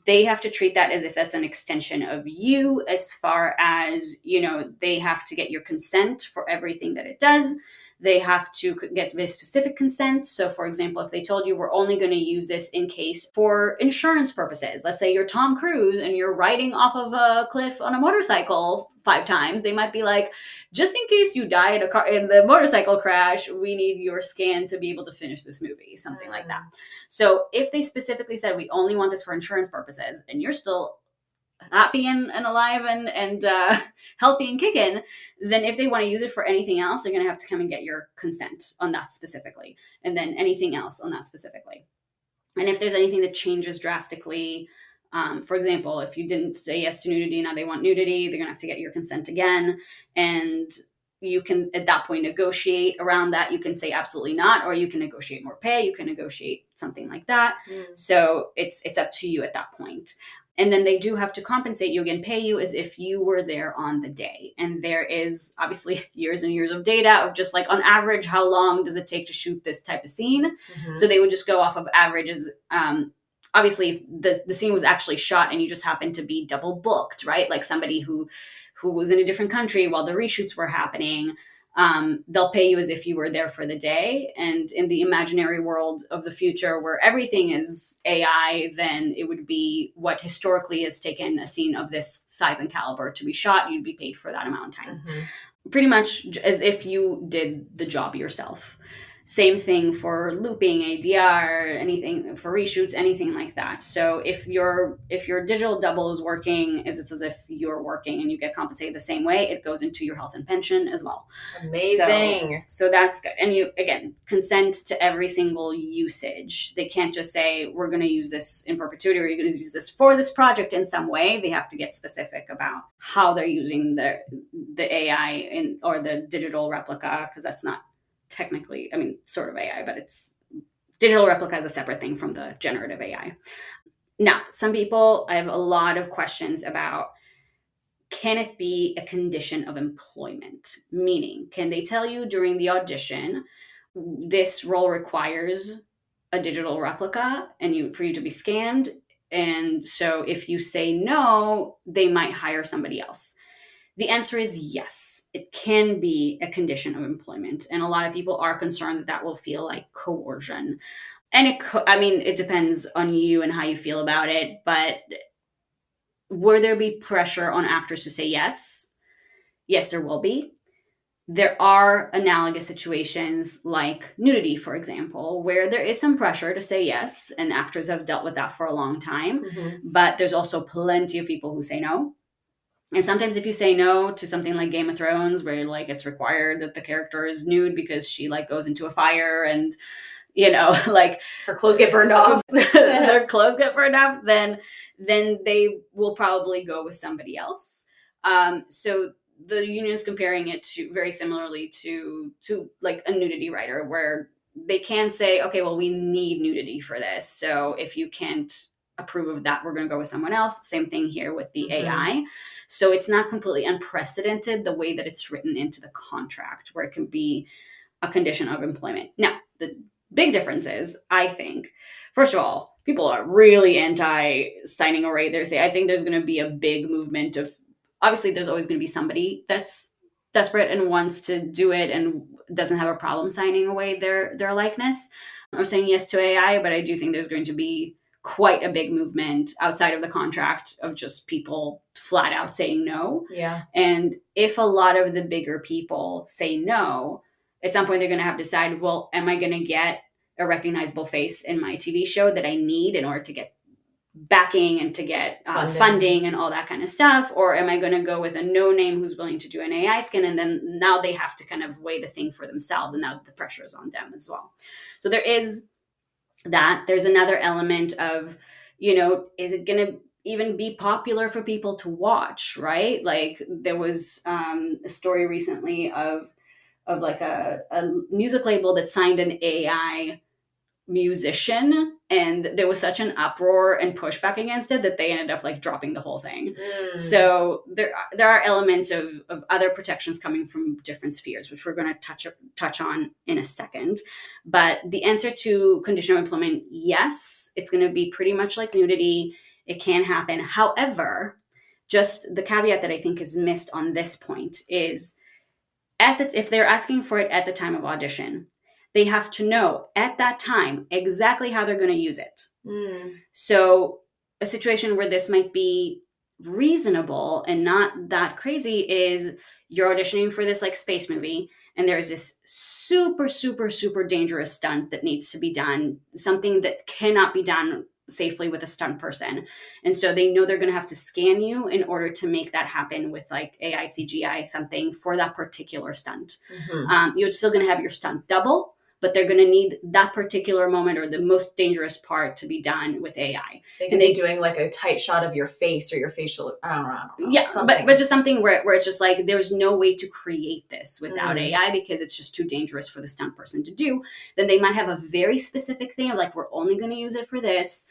they have to treat that as if that's an extension of you as far as you know they have to get your consent for everything that it does they have to get very specific consent. So, for example, if they told you we're only going to use this in case for insurance purposes, let's say you're Tom Cruise and you're riding off of a cliff on a motorcycle five times, they might be like, just in case you die in a car in the motorcycle crash, we need your scan to be able to finish this movie, something like that. Mm. So, if they specifically said we only want this for insurance purposes, and you're still happy and, and alive and and uh, healthy and kicking, then if they want to use it for anything else, they're going to have to come and get your consent on that specifically, and then anything else on that specifically. And if there's anything that changes drastically, um, for example, if you didn't say yes to nudity, now they want nudity, they're going to have to get your consent again, and you can at that point negotiate around that. You can say absolutely not, or you can negotiate more pay. You can negotiate something like that. Mm. So it's it's up to you at that point. And then they do have to compensate you again, pay you as if you were there on the day. And there is obviously years and years of data of just like on average, how long does it take to shoot this type of scene? Mhm. So they would just go off of averages. Um, obviously, if the the scene was actually shot and you just happened to be double booked, right? Like somebody who who was in a different country while the reshoots were happening. Um, they'll pay you as if you were there for the day. And in the imaginary world of the future where everything is AI, then it would be what historically has taken a scene of this size and caliber to be shot. You'd be paid for that amount of time Mhm. pretty much as if you did the job yourself. Same thing for looping, ADR, anything for reshoots, anything like that. So if your if your digital double is working, is it's as if you're working and you get compensated the same way, it goes into your health and pension as well. Amazing. So that's good. And you again consent to every single usage. They can't just say we're going to use this in perpetuity or you're going to use this for this project in some way. They have to get specific about how they're using the the AI in or the digital replica because that's not technically, I mean, sort of AI, but it's digital replica is a separate thing from the generative AI. Now, some people I have a lot of questions about can it be a condition of employment? Meaning, can they tell you during the audition this role requires a digital replica and you for you to be scanned and so if you say no, they might hire somebody else. The answer is yes. It can be a condition of employment and a lot of people are concerned that that will feel like coercion. And it co- I mean it depends on you and how you feel about it, but will there be pressure on actors to say yes? Yes, there will be. There are analogous situations like nudity, for example, where there is some pressure to say yes, and actors have dealt with that for a long time. Mhm. But there's also plenty of people who say no. And sometimes, if you say no to something like Game of Thrones, where like it's required that the character is nude because she like goes into a fire and you know like Her clothes get burned off. their clothes get burned off, then then they will probably go with somebody else. Um, so the union is comparing it to very similarly to to like a nudity rider, where they can say, okay, well, we need nudity for this. So if you can't approve of that, we're going to go with someone else. Same thing here with the Mhm. AI. So it's not completely unprecedented the way that it's written into the contract, where it can be a condition of employment. Now, the big difference is, I think, first of all, people are really anti signing away their thing. I think there's going to be a big movement of obviously there's always going to be somebody that's desperate and wants to do it and doesn't have a problem signing away their their likeness or saying yes to AI, but I do think there's going to be quite a big movement outside of the contract of just people flat out saying no. Yeah. And if a lot of the bigger people say no, at some point they're going to have to decide, well, am I going to get a recognizable face in my TV show that I need in order to get backing and to get uh, Funding. funding. and all that kind of stuff? Or am I going to go with a no name who's willing to do an AI skin? And then now they have to kind of weigh the thing for themselves. And now the pressure is on them as well. So there is that. There's another element of, you know, is it going to even be popular for people to watch, right? Like there was um, a story recently of of like a, a music label that signed an AI musician and there was such an uproar and pushback against it that they ended up like dropping the whole thing. Mm. So there are- there are elements of, of other protections coming from different spheres, which we're going to touch touch on in a second. But the answer to conditional employment, yes, it's going to be pretty much like nudity. It can happen. However, just the caveat that I think is missed on this point is at the, if they're asking for it at the time of audition, they have to know at that time exactly how they're going to use it. Mm. So, a situation where this might be reasonable and not that crazy is you're auditioning for this like space movie and there's this super super super dangerous stunt that needs to be done something that cannot be done safely with a stunt person and so they know they're going to have to scan you in order to make that happen with like ai cgi something for that particular stunt Mhm. um, you're still going to have your stunt double but they're going to need that particular moment or the most dangerous part to be done with ai They and they- be doing like a tight shot of your face or your facial. I don't know. I don't know yeah something. but, but just something where, where it's just like there's no way to create this without Mm. ai because it's just too dangerous for the stunt person to do then they might have a very specific thing of like we're only going to use it for this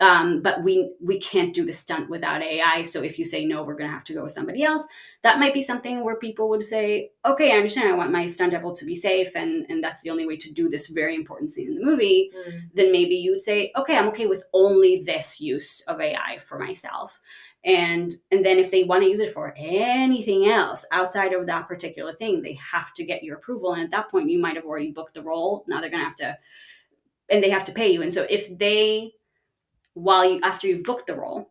um, but we we can't do the stunt without ai so if you say no we're going to have to go with somebody else that might be something where people would say okay i understand i want my stunt double to be safe and and that's the only way to do this very important scene in the movie Mm. then maybe you'd say, okay, I'm okay with only this use of AI for myself. And and then if they want to use it for anything else outside of that particular thing, they have to get your approval. And at that point, you might have already booked the role. Now they're gonna have to, and they have to pay you. And so if they, while you after you've booked the role,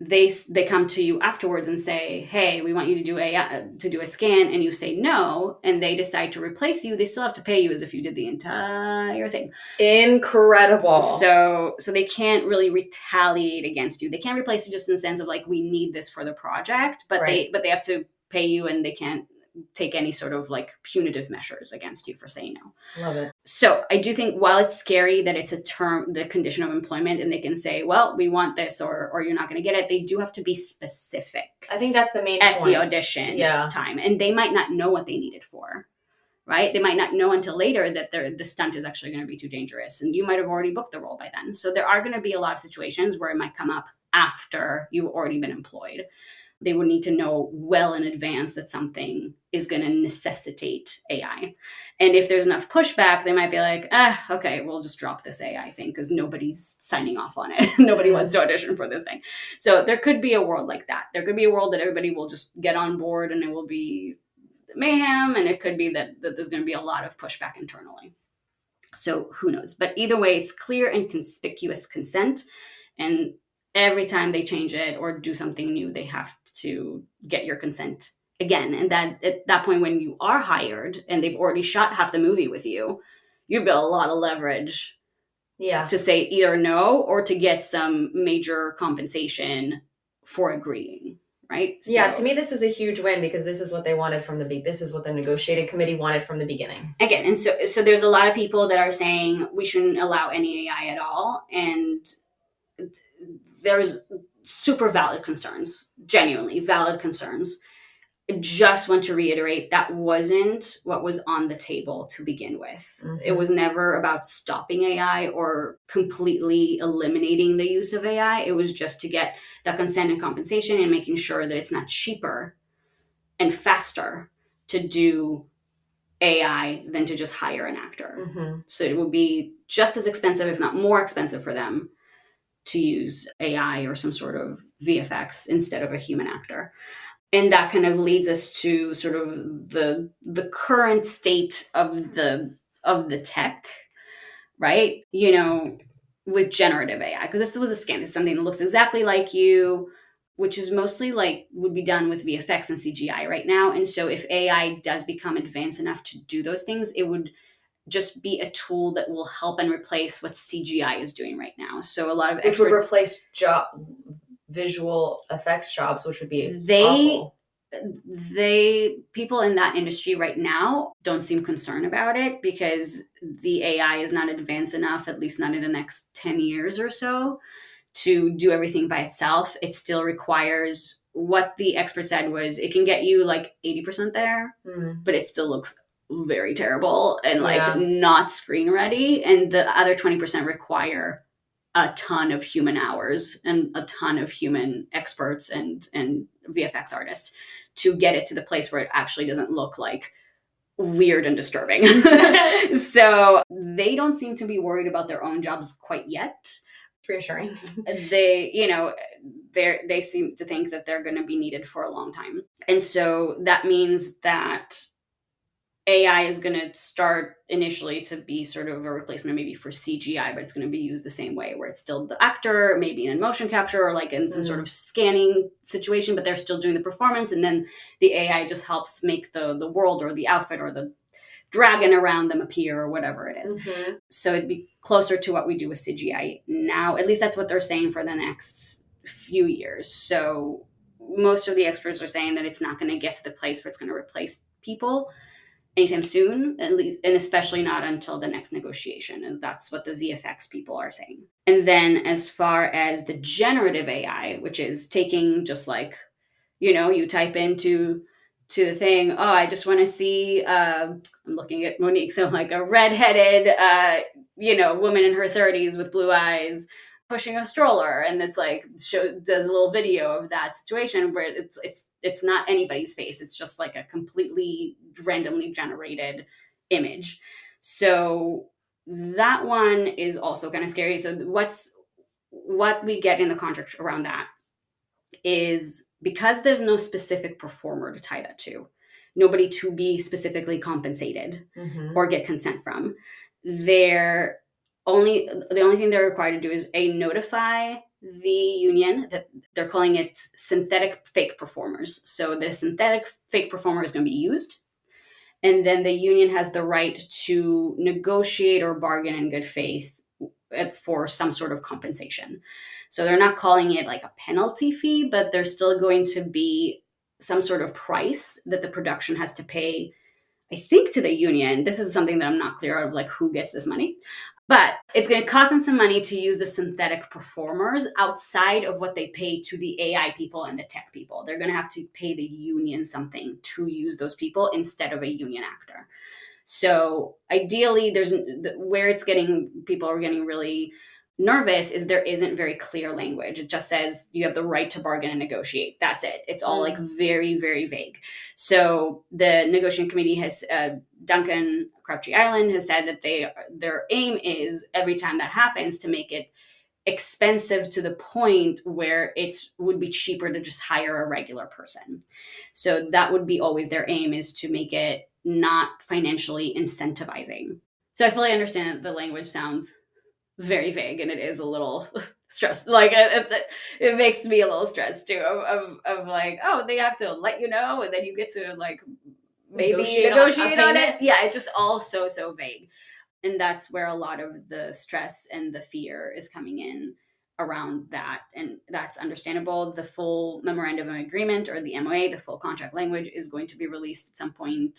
they they come to you afterwards and say, "Hey, we want you to do a uh, to do a scan," and you say no, and they decide to replace you. They still have to pay you as if you did the entire thing. Incredible. So so they can't really retaliate against you. They can't replace you just in the sense of like we need this for the project, but they but they have to pay you and they can't take any sort of like punitive measures against you for saying no. love it. So I do think while it's scary that it's a term the condition of employment and they can say, well, we want this or or you're not going to get it, they do have to be specific I think that's the main at point. the audition Yeah. time and they might not know what they need it for right they might not know until later that the the stunt is actually going to be too dangerous and you might have already booked the role by then so there are going to be a lot of situations where it might come up after you've already been employed they would need to know well in advance that something is going to necessitate AI. And if there's enough pushback, they might be like, ah, okay, we'll just drop this AI thing because nobody's signing off on it. Nobody wants to audition for this thing. So there could be a world like that. There could be a world that everybody will just get on board and it will be mayhem. And it could be that, that there's going to be a lot of pushback internally. So who knows? But either way, it's clear and conspicuous consent. And every time they change it or do something new, they have to get your consent again. And that at that point, when you are hired and they've already shot half the movie with you, you've got a lot of leverage Yeah. to say either no or to get some major compensation for agreeing. Right? yeah, So- to me, this is a huge win because this is what they wanted from the be. This is what the negotiating committee wanted from the beginning. again and so so there's a lot of people that are saying we shouldn't allow any ai at all and there's super valid concerns genuinely valid concerns I just want to reiterate that wasn't what was on the table to begin with it Mhm. was never about stopping ai or completely eliminating the use of ai it was just to get the consent and compensation and making sure that it's not cheaper and faster to do AI than to just hire an actor. Mhm. So it would be just as expensive, if not more expensive, for them to use AI or some sort of VFX instead of a human actor. And that kind of leads us to sort of the the current state of the of the tech, right? You know, with generative AI, because this was a scan. Is something that looks exactly like you, which is mostly like would be done with VFX and CGI right now. And so if AI does become advanced enough to do those things, it would just be a tool that will help and replace what CGI is doing right now. So a lot of Which would replace job visual effects jobs, which would be They- awful. they people in that industry right now don't seem concerned about it because the AI is not advanced enough, at least not in the next 10 years or so, to do everything by itself. It still requires what the expert said was it can get you like 80% there, Mm. but it still looks very terrible and like Yeah. not screen ready. And the other 20% require a ton of human hours and a ton of human experts and and VFX artists to get it to the place where it actually doesn't look like weird and disturbing. so they don't seem to be worried about their own jobs quite yet. reassuring. they, you know, they they seem to think that they're going to be needed for a long time, and so that means that AI is going to start initially to be sort of a replacement, maybe for CGI, but it's going to be used the same way, where it's still the actor, maybe in motion capture or like in some mm. sort of scanning situation, but they're still doing the performance, and then the AI just helps make the the world or the outfit or the dragon around them appear or whatever it is. Mm-hmm. So it'd be closer to what we do with CGI now. At least that's what they're saying for the next few years. So most of the experts are saying that it's not going to get to the place where it's going to replace people anytime soon, at least, and especially not until the next negotiation, as that's what the VFX people are saying. And then as far as the generative AI, which is taking just like, you know, you type into to the thing, oh, I just want to see, uh, I'm looking at Monique, so like a redheaded, uh, you know, woman in her 30s with blue eyes pushing a stroller and it's like show does a little video of that situation where it's it's it's not anybody's face. It's just like a completely randomly generated image. So that one is also kind of scary. So what's what we get in the contract around that is because there's no specific performer to tie that to nobody to be specifically compensated mm-hmm. or get consent from there only the only thing they're required to do is a notify the union that they're calling it synthetic fake performers. So the synthetic fake performer is going to be used. And then the union has the right to negotiate or bargain in good faith for some sort of compensation. So they're not calling it like a penalty fee, but there's still going to be some sort of price that the production has to pay I think to the union. This is something that I'm not clear of, like who gets this money. But it's going to cost them some money to use the synthetic performers outside of what they pay to the AI people and the tech people. They're going to have to pay the union something to use those people instead of a union actor. So ideally, there's where it's getting people are getting really nervous is there isn't very clear language. It just says you have the right to bargain and negotiate. That's it. It's all like mm. very, very vague. So the negotiating committee has, uh, Duncan Crabtree-Ireland has said that they their aim is every time that happens to make it expensive to the point where it would be cheaper to just hire a regular person. So that would be always their aim is to make it not financially incentivizing. So I fully understand that the language sounds very vague and it is a little stressed like it, it, it, makes me a little stressed too of, of, of, like oh they have to let you know and then you get to like maybe negotiate, negotiate on, on it yeah it's just all so so vague. And that's where a lot of the stress and the fear is coming in around that. And that's understandable. The full memorandum of agreement or the moa the full contract language is going to be released at some point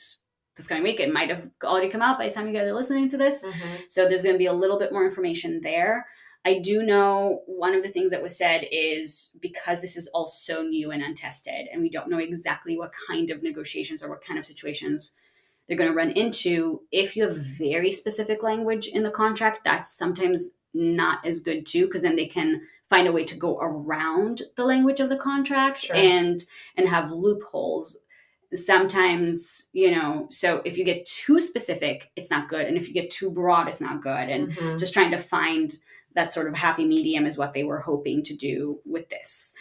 this coming week. It might have already come out by the time you guys are listening to this. Mm-hmm. So there's going to be a little bit more information there. I do know one of the things that was said is because this is all so new and untested, and we don't know exactly what kind of negotiations or what kind of situations they're going to run into. If you have very specific language in the contract, that's sometimes not as good too, because then they can find a way to go around the language of the contract sure. and and have loopholes sometimes you know so if you get too specific it's not good and if you get too broad it's not good and mm-hmm. just trying to find that sort of happy medium is what they were hoping to do with this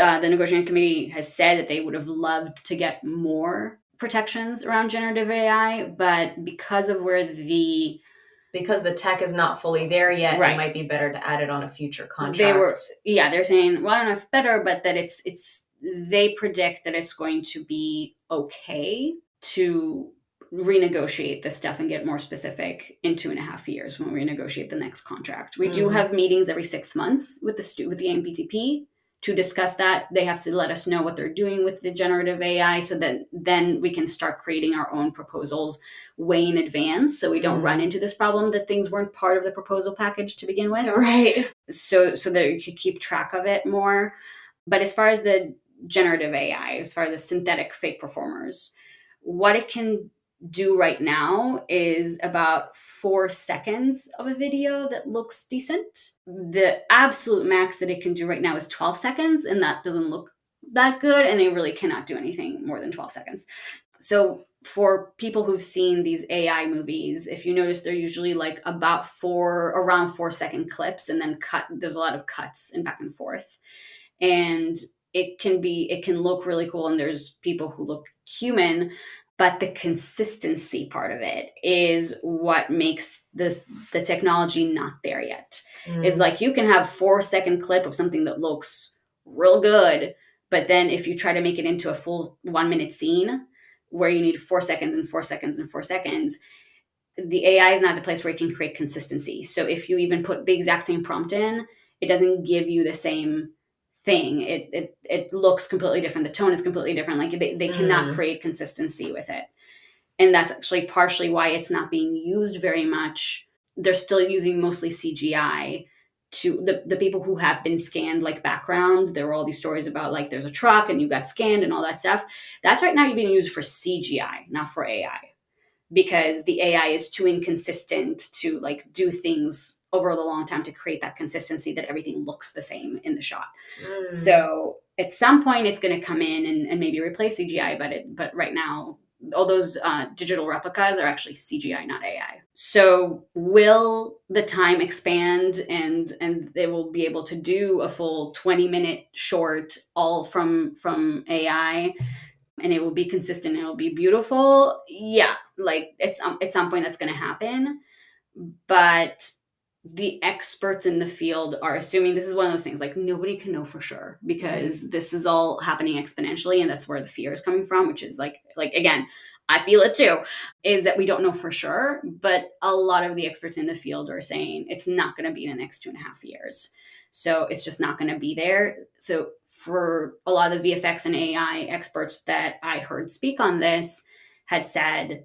uh, the negotiating committee has said that they would have loved to get more protections around generative ai but because of where the because the tech is not fully there yet right. it might be better to add it on a future contract they were yeah they're saying well i don't know if better but that it's it's they predict that it's going to be okay to renegotiate this stuff and get more specific in two and a half years when we renegotiate the next contract. We mm-hmm. do have meetings every six months with the stu- with the AMPTP to discuss that. They have to let us know what they're doing with the generative AI so that then we can start creating our own proposals way in advance so we don't mm-hmm. run into this problem that things weren't part of the proposal package to begin with. Right. So so that you could keep track of it more. But as far as the generative AI, as far as the synthetic fake performers. What it can do right now is about four seconds of a video that looks decent. The absolute max that it can do right now is 12 seconds, and that doesn't look that good, and they really cannot do anything more than 12 seconds. So for people who've seen these AI movies, if you notice, they're usually like about four, around four second clips, and then cut. There's a lot of cuts and back and forth, and it can be, it can look really cool. And there's people who look human, but the consistency part of it is what makes this the technology not there yet. Mm. Is like you can have four second clip of something that looks real good, but then if you try to make it into a full one minute scene where you need four seconds and four seconds and four seconds, the AI is not the place where it can create consistency. So if you even put the exact same prompt in, it doesn't give you the same thing. It it it looks completely different. The tone is completely different. Like they, they cannot mm. create consistency with it. And that's actually partially why it's not being used very much. They're still using mostly CGI to the, the people who have been scanned like backgrounds there were all these stories about like there's a truck and you got scanned and all that stuff that's right now you're being used for cgi not for ai because the ai is too inconsistent to like do things over the long time to create that consistency that everything looks the same in the shot mm. so at some point it's going to come in and, and maybe replace cgi but it but right now all those uh, digital replicas are actually CGI, not AI. So will the time expand and and they will be able to do a full 20 minute short all from from AI and it will be consistent, and it'll be beautiful. Yeah, like it's um, at some point that's going to happen. But the experts in the field are assuming this is one of those things like nobody can know for sure because mm-hmm. this is all happening exponentially and that's where the fear is coming from which is like like again i feel it too is that we don't know for sure but a lot of the experts in the field are saying it's not going to be in the next two and a half years so it's just not going to be there so for a lot of the vfx and ai experts that i heard speak on this had said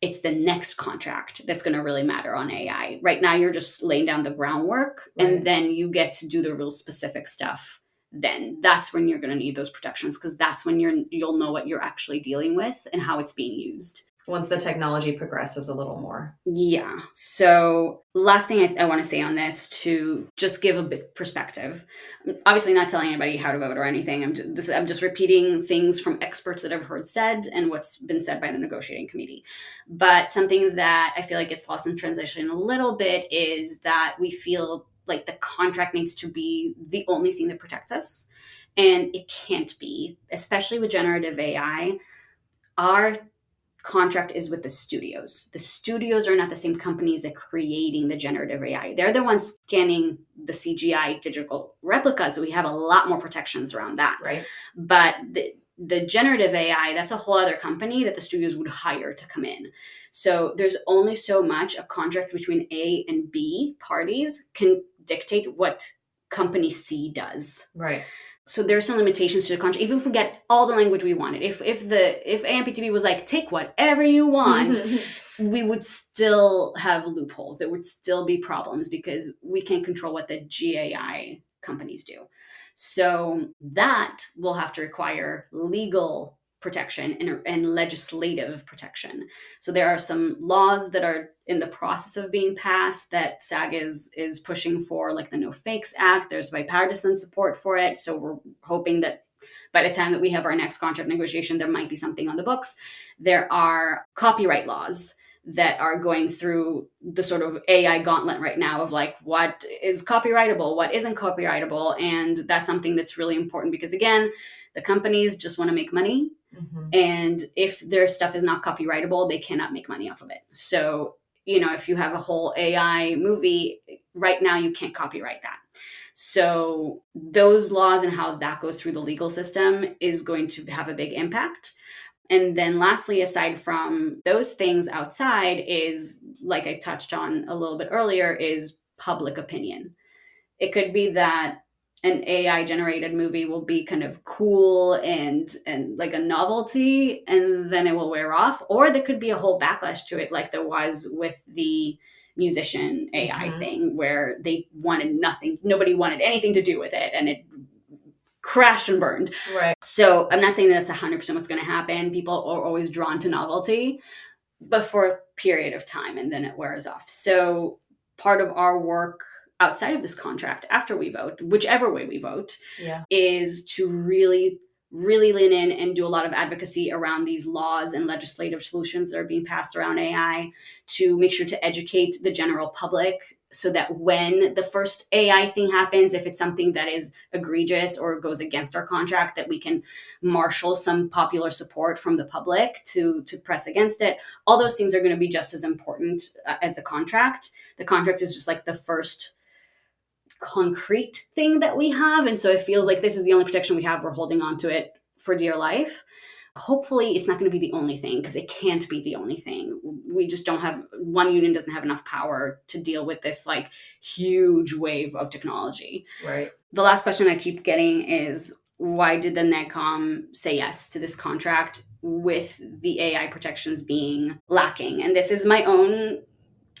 it's the next contract that's going to really matter on AI. Right now, you're just laying down the groundwork, right. and then you get to do the real specific stuff. Then that's when you're going to need those protections because that's when you're you'll know what you're actually dealing with and how it's being used once the technology progresses a little more. Yeah. So, last thing I, I, want to say on this to just give a bit perspective. I'm obviously, not telling anybody how to vote or anything. I'm just, I'm just repeating things from experts that I've heard said and what's been said by the negotiating committee. But something that I feel like gets lost in translation a little bit is that we feel like the contract needs to be the only thing that protects us. And it can't be, especially with generative AI. Our contract is with the studios. The studios are not the same companies that creating the generative AI. They're the ones scanning the CGI digital replicas. So we have a lot more protections around that. Right. But the the generative AI, that's a whole other company that the studios would hire to come in. So there's only so much a contract between A and B parties can dictate what company C does. Right so there's some limitations to the contract. Even if we get all the language we wanted, if if the if AMPTP was like take whatever you want, mm-hmm, mm-hmm. we would still have loopholes. There would still be problems because we can't control what the GAI companies do. So that will have to require legal protection and, and legislative protection. So there are some laws that are in the process of being passed that SAG is is pushing for, like the No Fakes Act. There's bipartisan support for it. So we're hoping that by the time that we have our next contract negotiation, there might be something on the books. There are copyright laws that are going through the sort of AI gauntlet right now of like what is copyrightable, what isn't copyrightable. And that's something that's really important because, again, the companies just want to make money Mm-hmm. And if their stuff is not copyrightable, they cannot make money off of it. So, you know, if you have a whole AI movie, right now you can't copyright that. So, those laws and how that goes through the legal system is going to have a big impact. And then, lastly, aside from those things outside, is like I touched on a little bit earlier, is public opinion. It could be that an AI generated movie will be kind of cool and and like a novelty and then it will wear off or there could be a whole backlash to it like there was with the musician AI mm-hmm. thing where they wanted nothing nobody wanted anything to do with it and it crashed and burned. Right. So I'm not saying that that's 100% what's going to happen. People are always drawn to novelty but for a period of time and then it wears off. So part of our work outside of this contract after we vote, whichever way we vote, yeah. is to really really lean in and do a lot of advocacy around these laws and legislative solutions that are being passed around AI to make sure to educate the general public so that when the first AI thing happens, if it's something that is egregious or goes against our contract, that we can marshal some popular support from the public to to press against it. All those things are going to be just as important uh, as the contract. The contract is just like the first concrete thing that we have, and so it feels like this is the only protection we have. We're holding on to it for dear life. Hopefully it's not going to be the only thing because it can't be the only thing. We just don't have one union doesn't have enough power to deal with this like huge wave of technology. Right. The last question i keep getting is why did the negcom say yes to this contract with the ai protections being lacking? And this is my own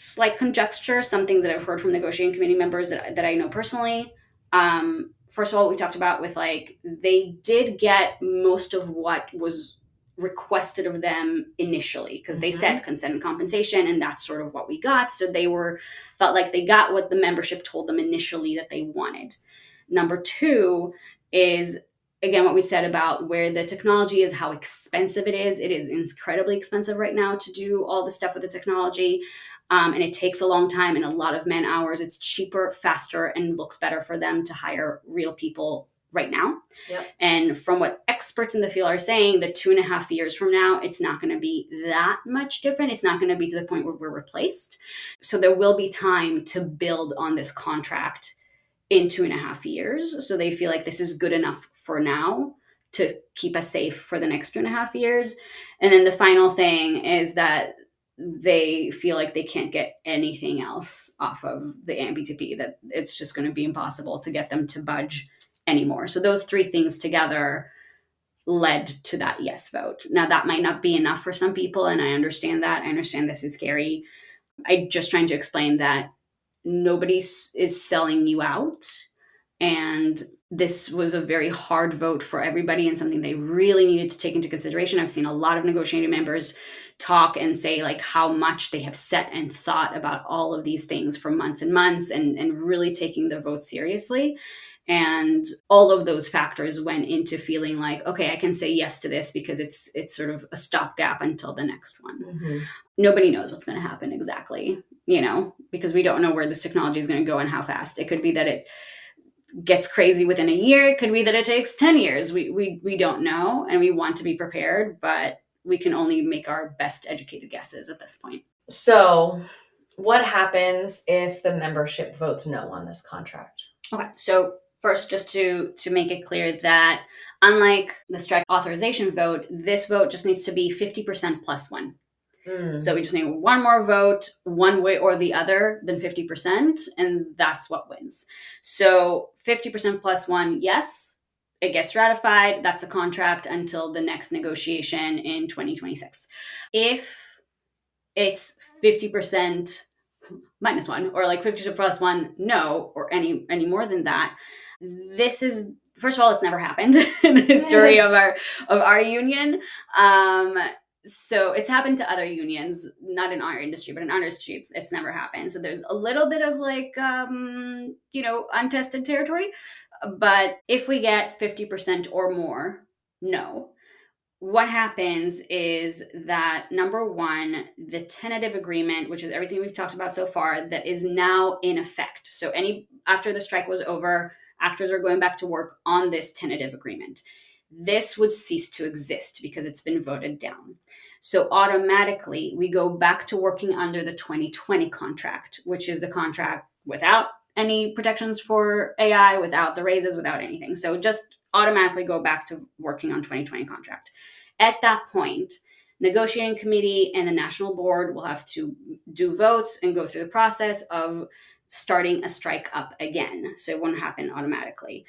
slight conjecture some things that i've heard from negotiating committee members that, that i know personally. Um, first of all, we talked about with like they did get most of what was requested of them initially because mm-hmm. they said consent and compensation and that's sort of what we got. So they were felt like they got what the membership told them initially that they wanted. Number two is again what we said about where the technology is how expensive it is. It is incredibly expensive right now to do all the stuff with the technology um, and it takes a long time and a lot of man hours. It's cheaper, faster, and looks better for them to hire real people right now. Yep. And from what experts in the field are saying, the two and a half years from now, it's not going to be that much different. It's not going to be to the point where we're replaced. So there will be time to build on this contract in two and a half years. So they feel like this is good enough for now to keep us safe for the next two and a half years. And then the final thing is that they feel like they can't get anything else off of the AMPTP, that it's just going to be impossible to get them to budge anymore. So those three things together led to that yes vote. Now that might not be enough for some people and I understand that. I understand this is scary. i'm just trying to explain that nobody is selling you out and this was a very hard vote for everybody and something they really needed to take into consideration. I've seen a lot of negotiating members talk and say like how much they have set and thought about all of these things for months and months and, and really taking the vote seriously. And all of those factors went into feeling like, okay, I can say yes to this because it's it's sort of a stopgap until the next one. Mm-hmm. Nobody knows what's going to happen exactly, you know, because we don't know where this technology is going to go and how fast. It could be that it gets crazy within a year. It could be that it takes 10 years. We, we, we don't know and we want to be prepared, but we can only make our best educated guesses at this point. So, what happens if the membership votes no on this contract? Okay. So, first just to to make it clear that unlike the strike authorization vote, this vote just needs to be 50% plus 1. Mm. So we just need one more vote, one way or the other, than 50%, and that's what wins. So 50% plus one, yes, it gets ratified. That's the contract until the next negotiation in 2026. If it's 50% minus one or like 50 plus one, no, or any any more than that, this is first of all, it's never happened in the history of our of our union. Um, so it's happened to other unions not in our industry but in our industry it's, it's never happened so there's a little bit of like um you know untested territory but if we get 50% or more no. What happens is that number one the tentative agreement which is everything we've talked about so far that is now in effect. So any after the strike was over actors are going back to work on this tentative agreement. This would cease to exist because it's been voted down. So automatically, we go back to working under the 2020 contract, which is the contract without any protections for AI, without the raises, without anything. So just automatically go back to working on 2020 contract. At that point, negotiating committee and the national board will have to do votes and go through the process of starting a strike up again. So it won't happen automatically.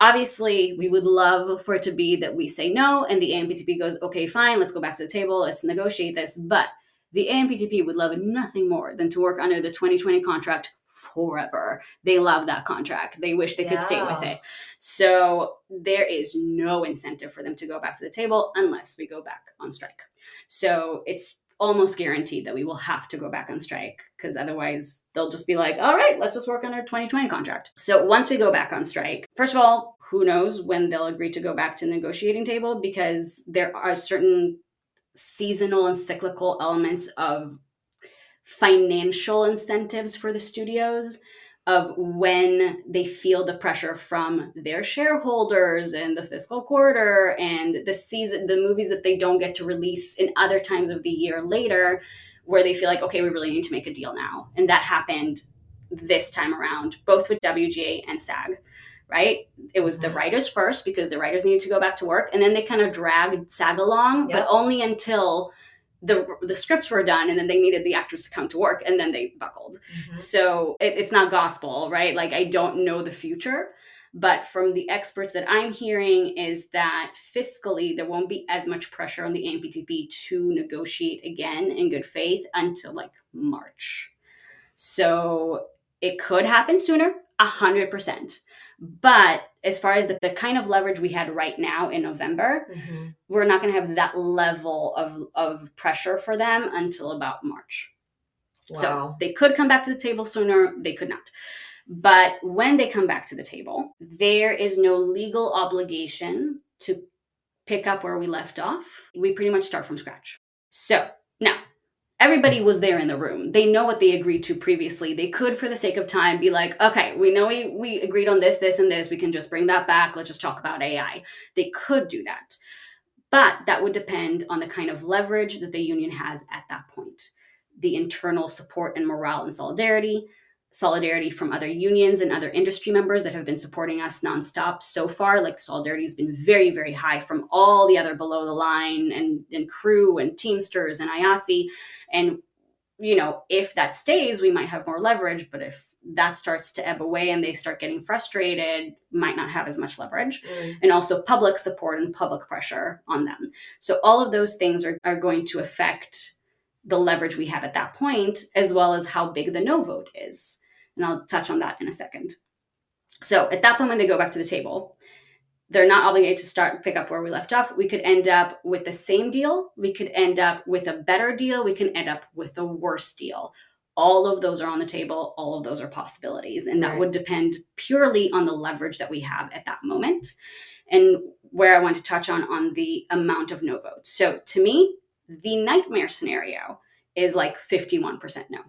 Obviously, we would love for it to be that we say no and the AMPTP goes, okay, fine, let's go back to the table, let's negotiate this. But the AMPTP would love nothing more than to work under the 2020 contract forever. They love that contract. They wish they yeah. could stay with it. So there is no incentive for them to go back to the table unless we go back on strike. So it's almost guaranteed that we will have to go back on strike because otherwise they'll just be like, all right, let's just work on our 2020 contract. So once we go back on strike, first of all, Who knows when they'll agree to go back to the negotiating table because there are certain seasonal and cyclical elements of financial incentives for the studios of when they feel the pressure from their shareholders and the fiscal quarter and the season the movies that they don't get to release in other times of the year later where they feel like okay we really need to make a deal now and that happened this time around both with WGA and SAG right it was the mm-hmm. writers first because the writers needed to go back to work and then they kind of dragged SAG along yep. but only until the the scripts were done and then they needed the actors to come to work and then they buckled. Mm-hmm. so it, it's not gospel right? Like i don't know the future but from the experts that i'm hearing is that fiscally there won't be as much pressure on the amptp to negotiate again in good faith until like march. So it could happen sooner 100% but as far as the, the kind of leverage we had right now in November, mm-hmm. we're not going to have that level of, of pressure for them until about March. Wow. So they could come back to the table sooner, they could not. But when they come back to the table, there is no legal obligation to pick up where we left off. We pretty much start from scratch. So now everybody was there in the room. They know what they agreed to previously. They could, for the sake of time, be like, okay, we know we, we agreed on this, this, and this. We can just bring that back. Let's just talk about AI. They could do that. But that would depend on the kind of leverage that the union has at that point the internal support and morale and solidarity, solidarity from other unions and other industry members that have been supporting us nonstop so far. Like solidarity has been very, very high from all the other below the line and, and crew and Teamsters and IATSE. And, you know, if that stays, we might have more leverage. But if that starts to ebb away and they start getting frustrated, might not have as much leverage. Mm. And also public support and public pressure on them. So all of those things are, are going to affect the leverage we have at that point, as well as how big the no vote is. And I'll touch on that in a second. So at that point, when they go back to the table, they're not obligated to start pick up where we left off. We could end up with the same deal. We could end up with a better deal. We can end up with a worse deal. All of those are on the table. All of those are possibilities. And that right. would depend purely on the leverage that we have at that moment. And where I want to touch on on the amount of no votes. So to me, the nightmare scenario is like 51% no.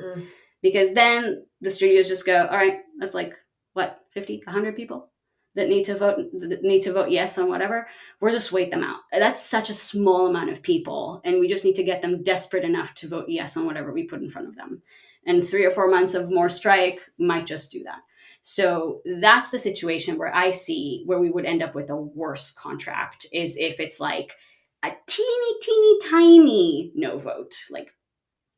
Mm because then the studios just go, all right, that's like what 50, 100 people that need to vote that need to vote yes on whatever. We'll just wait them out. That's such a small amount of people, and we just need to get them desperate enough to vote yes on whatever we put in front of them. And three or four months of more strike might just do that. So that's the situation where I see where we would end up with a worse contract is if it's like a teeny, teeny, tiny no vote, like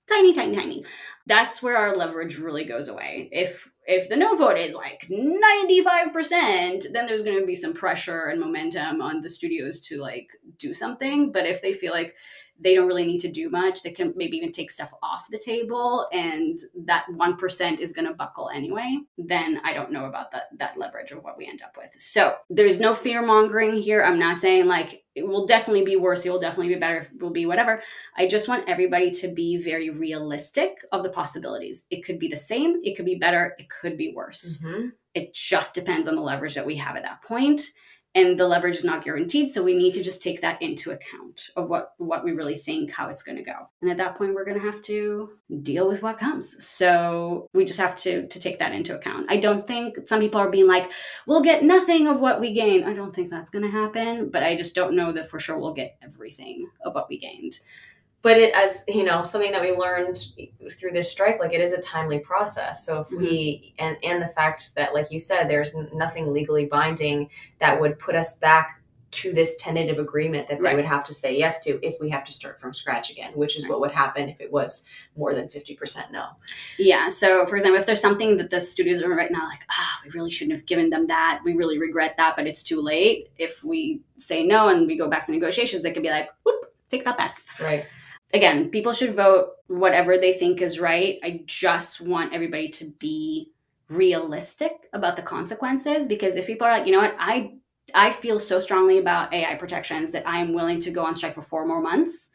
tiny, tiny, tiny. That's where our leverage really goes away. If if the no vote is like 95%, then there's going to be some pressure and momentum on the studios to like do something. But if they feel like they don't really need to do much. They can maybe even take stuff off the table, and that one percent is going to buckle anyway. Then I don't know about that that leverage of what we end up with. So there's no fear mongering here. I'm not saying like it will definitely be worse. It will definitely be better. It will be whatever. I just want everybody to be very realistic of the possibilities. It could be the same. It could be better. It could be worse. Mm-hmm. It just depends on the leverage that we have at that point and the leverage is not guaranteed so we need to just take that into account of what what we really think how it's going to go. And at that point we're going to have to deal with what comes. So we just have to to take that into account. I don't think some people are being like we'll get nothing of what we gain. I don't think that's going to happen but i just don't know that for sure we'll get everything of what we gained but it as you know something that we learned through this strike like it is a timely process so if mm-hmm. we and and the fact that like you said there's nothing legally binding that would put us back to this tentative agreement that right. they would have to say yes to if we have to start from scratch again, which is right. what would happen if it was more than 50% no. Yeah. So, for example, if there's something that the studios are right now like, ah, oh, we really shouldn't have given them that. We really regret that, but it's too late. If we say no and we go back to negotiations, they could be like, whoop, take that back. Right again, people should vote whatever they think is right. I just want everybody to be realistic about the consequences because if people are like, you know what, I I feel so strongly about AI protections that I am willing to go on strike for four more months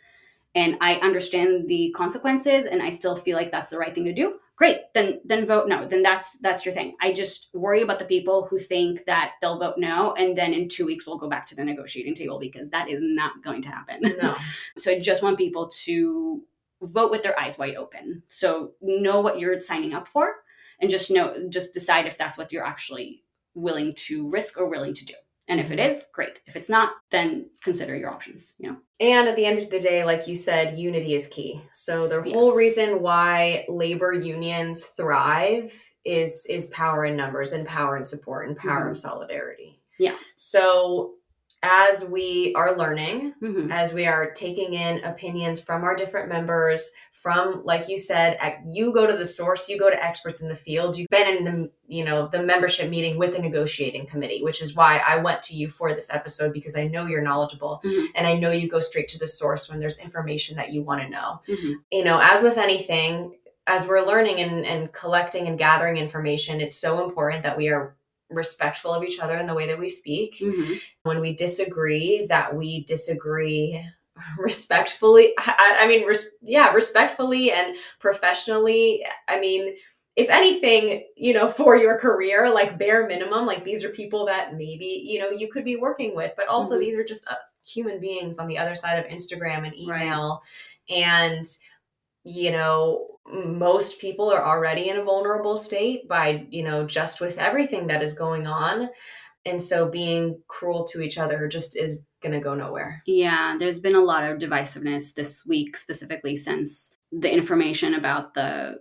and I understand the consequences and I still feel like that's the right thing to do, great then then vote no. Then that's that's your thing. I just worry about the people who think that they'll vote no and then in two weeks we'll go back to the negotiating table because that is not going to happen. No. so i just want people to vote with their eyes wide open. So know what you're signing up for and just know just decide if that's what you're actually willing to risk or willing to do and if it is great if it's not then consider your options you know And at the end of the day, like you said, unity is key. So the whole Yes. reason why labor unions thrive is is power in numbers and power and support and power of solidarity. Yeah. So as we are learning, Mhm. as we are taking in opinions from our different members from like you said you go to the source you go to experts in the field you've been in the you know the membership meeting with the negotiating committee which is why i went to you for this episode because i know you're knowledgeable Mhm. and i know you go straight to the source when there's information that you want to know Mhm. you know as with anything as we're learning and, and collecting and gathering information it's so important that we are respectful of each other in the way that we speak Mhm. when we disagree that we disagree respectfully i, I mean res, yeah respectfully and professionally i mean if anything you know for your career like bare minimum like these are people that maybe you know you could be working with but also Mhm. these are just uh, human beings on the other side of instagram and Right. email and you know most people are already in a vulnerable state by you know just with everything that is going on and so being cruel to each other just is going to go nowhere Yeah, there's been a lot of divisiveness this week, specifically since the information about the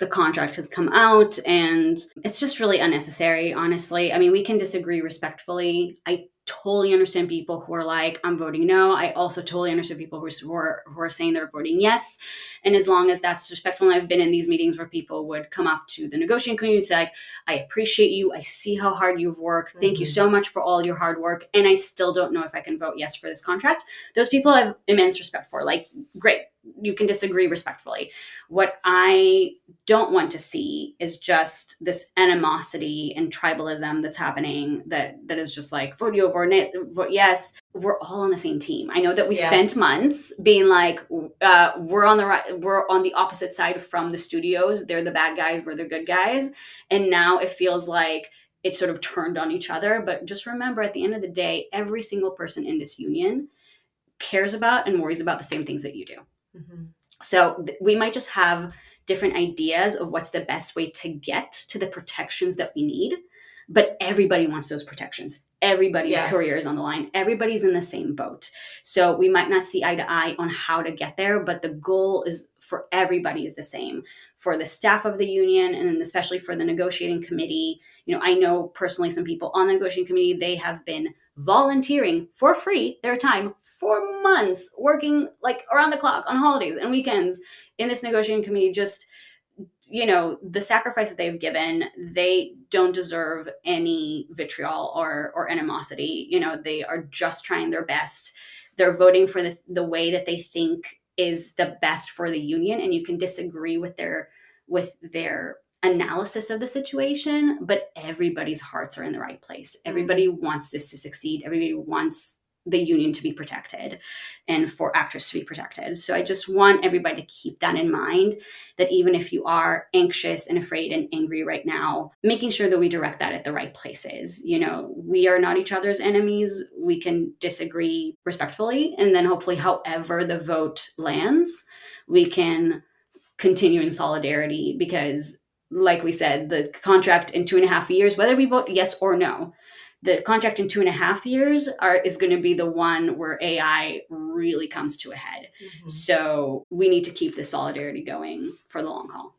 the contract has come out, and it's just really unnecessary. Honestly, I mean, we can disagree respectfully. I totally understand people who are like, "I'm voting no." I also totally understand people who are- who are saying they're voting yes, and as long as that's respectful, I've been in these meetings where people would come up to the negotiating committee and say, like, "I appreciate you. I see how hard you've worked. Thank you Mhm. so much for all your hard work, and I still don't know if I can vote yes for this contract." those people I have immense respect for. Like, great, you can disagree respectfully. What I don't want to see is just this animosity and tribalism that's happening that that is just like vote you over vote yes. We're all on the same team. I know that we Yes. spent months being like uh, we're on the right we're on the opposite side from the studios. They're the bad guys we're the good guys. And now it feels like it sort of turned on each other. But just remember at the end of the day every single person in this union cares about and worries about the same things that you do Mm-hmm. so th- we might just have different ideas of what's the best way to get to the protections that we need, but everybody wants those protections. Everybody's Yes. career is on the line. Everybody's in the same boat. So we might not see eye to eye on how to get there, but the goal is for everybody is the same. For the staff of the union and especially for the negotiating committee, you know, I know personally some people on the negotiating committee, they have been volunteering for free their time for months, working like around the clock on holidays and weekends in this negotiating committee. Just, you know, the sacrifice that they've given, they don't deserve any vitriol or, or animosity. You know, they are just trying their best. They're voting for the, the way that they think is the best for the union and you can disagree with their with their analysis of the situation, but everybody's hearts are in the right place. Mm-hmm. Everybody wants this to succeed. Everybody wants the union to be protected and for actors to be protected. So I just want everybody to keep that in mind that even if you are anxious and afraid and angry right now, making sure that we direct that at the right places. You know, we are not each other's enemies. We can disagree respectfully and then hopefully however the vote lands, we can continue in solidarity because like we said, the contract in two and a half years, whether we vote yes or no, the contract in two and a half years are is going to be the one where AI really comes to a head. Mm-hmm. So we need to keep the solidarity going for the long haul.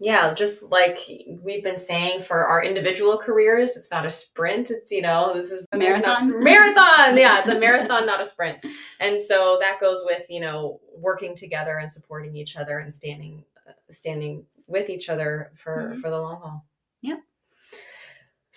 Yeah, just like we've been saying for our individual careers, it's not a sprint. It's you know, this is A there's not- marathon? marathon, yeah, it's a marathon, not a sprint. And so that goes with you know working together and supporting each other and standing standing with each other for Mhm. for the long haul. Yep.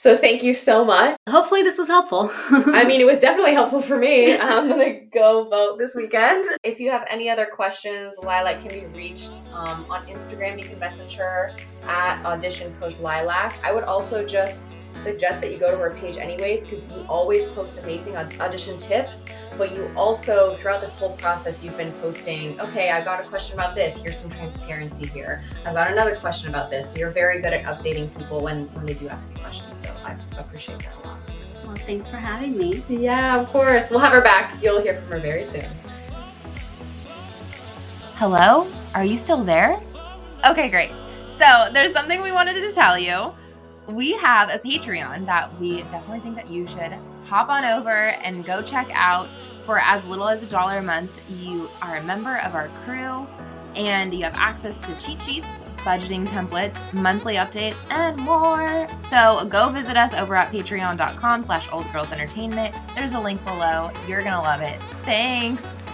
So thank you so much. Hopefully this was helpful. I mean, it was definitely helpful for me. I'm gonna go vote this weekend. If you have any other questions, Lilach can be reached um, on Instagram. You can message her at audition coach Lilach. I would also just suggest that you go to her page anyways, because you always post amazing aud- audition tips. But you also, throughout this whole process, you've been posting, okay, i've got a question about this. Here's some transparency here. I've got another question about this. So you're very good at updating people when, when they do ask you questions. So I appreciate that a lot. Well, thanks for having me. Yeah, of course. We'll have her back. You'll hear from her very soon. Hello? Are you still there? Okay, great. So, there's something we wanted to tell you. We have a Patreon that we definitely think that you should hop on over and go check out. For as little as a dollar a month, you are a member of our crew and you have access to cheat sheets, budgeting templates, monthly updates, and more. So go visit us over at patreon.com slash oldgirlsentertainment. There's a link below. You're gonna love it. Thanks.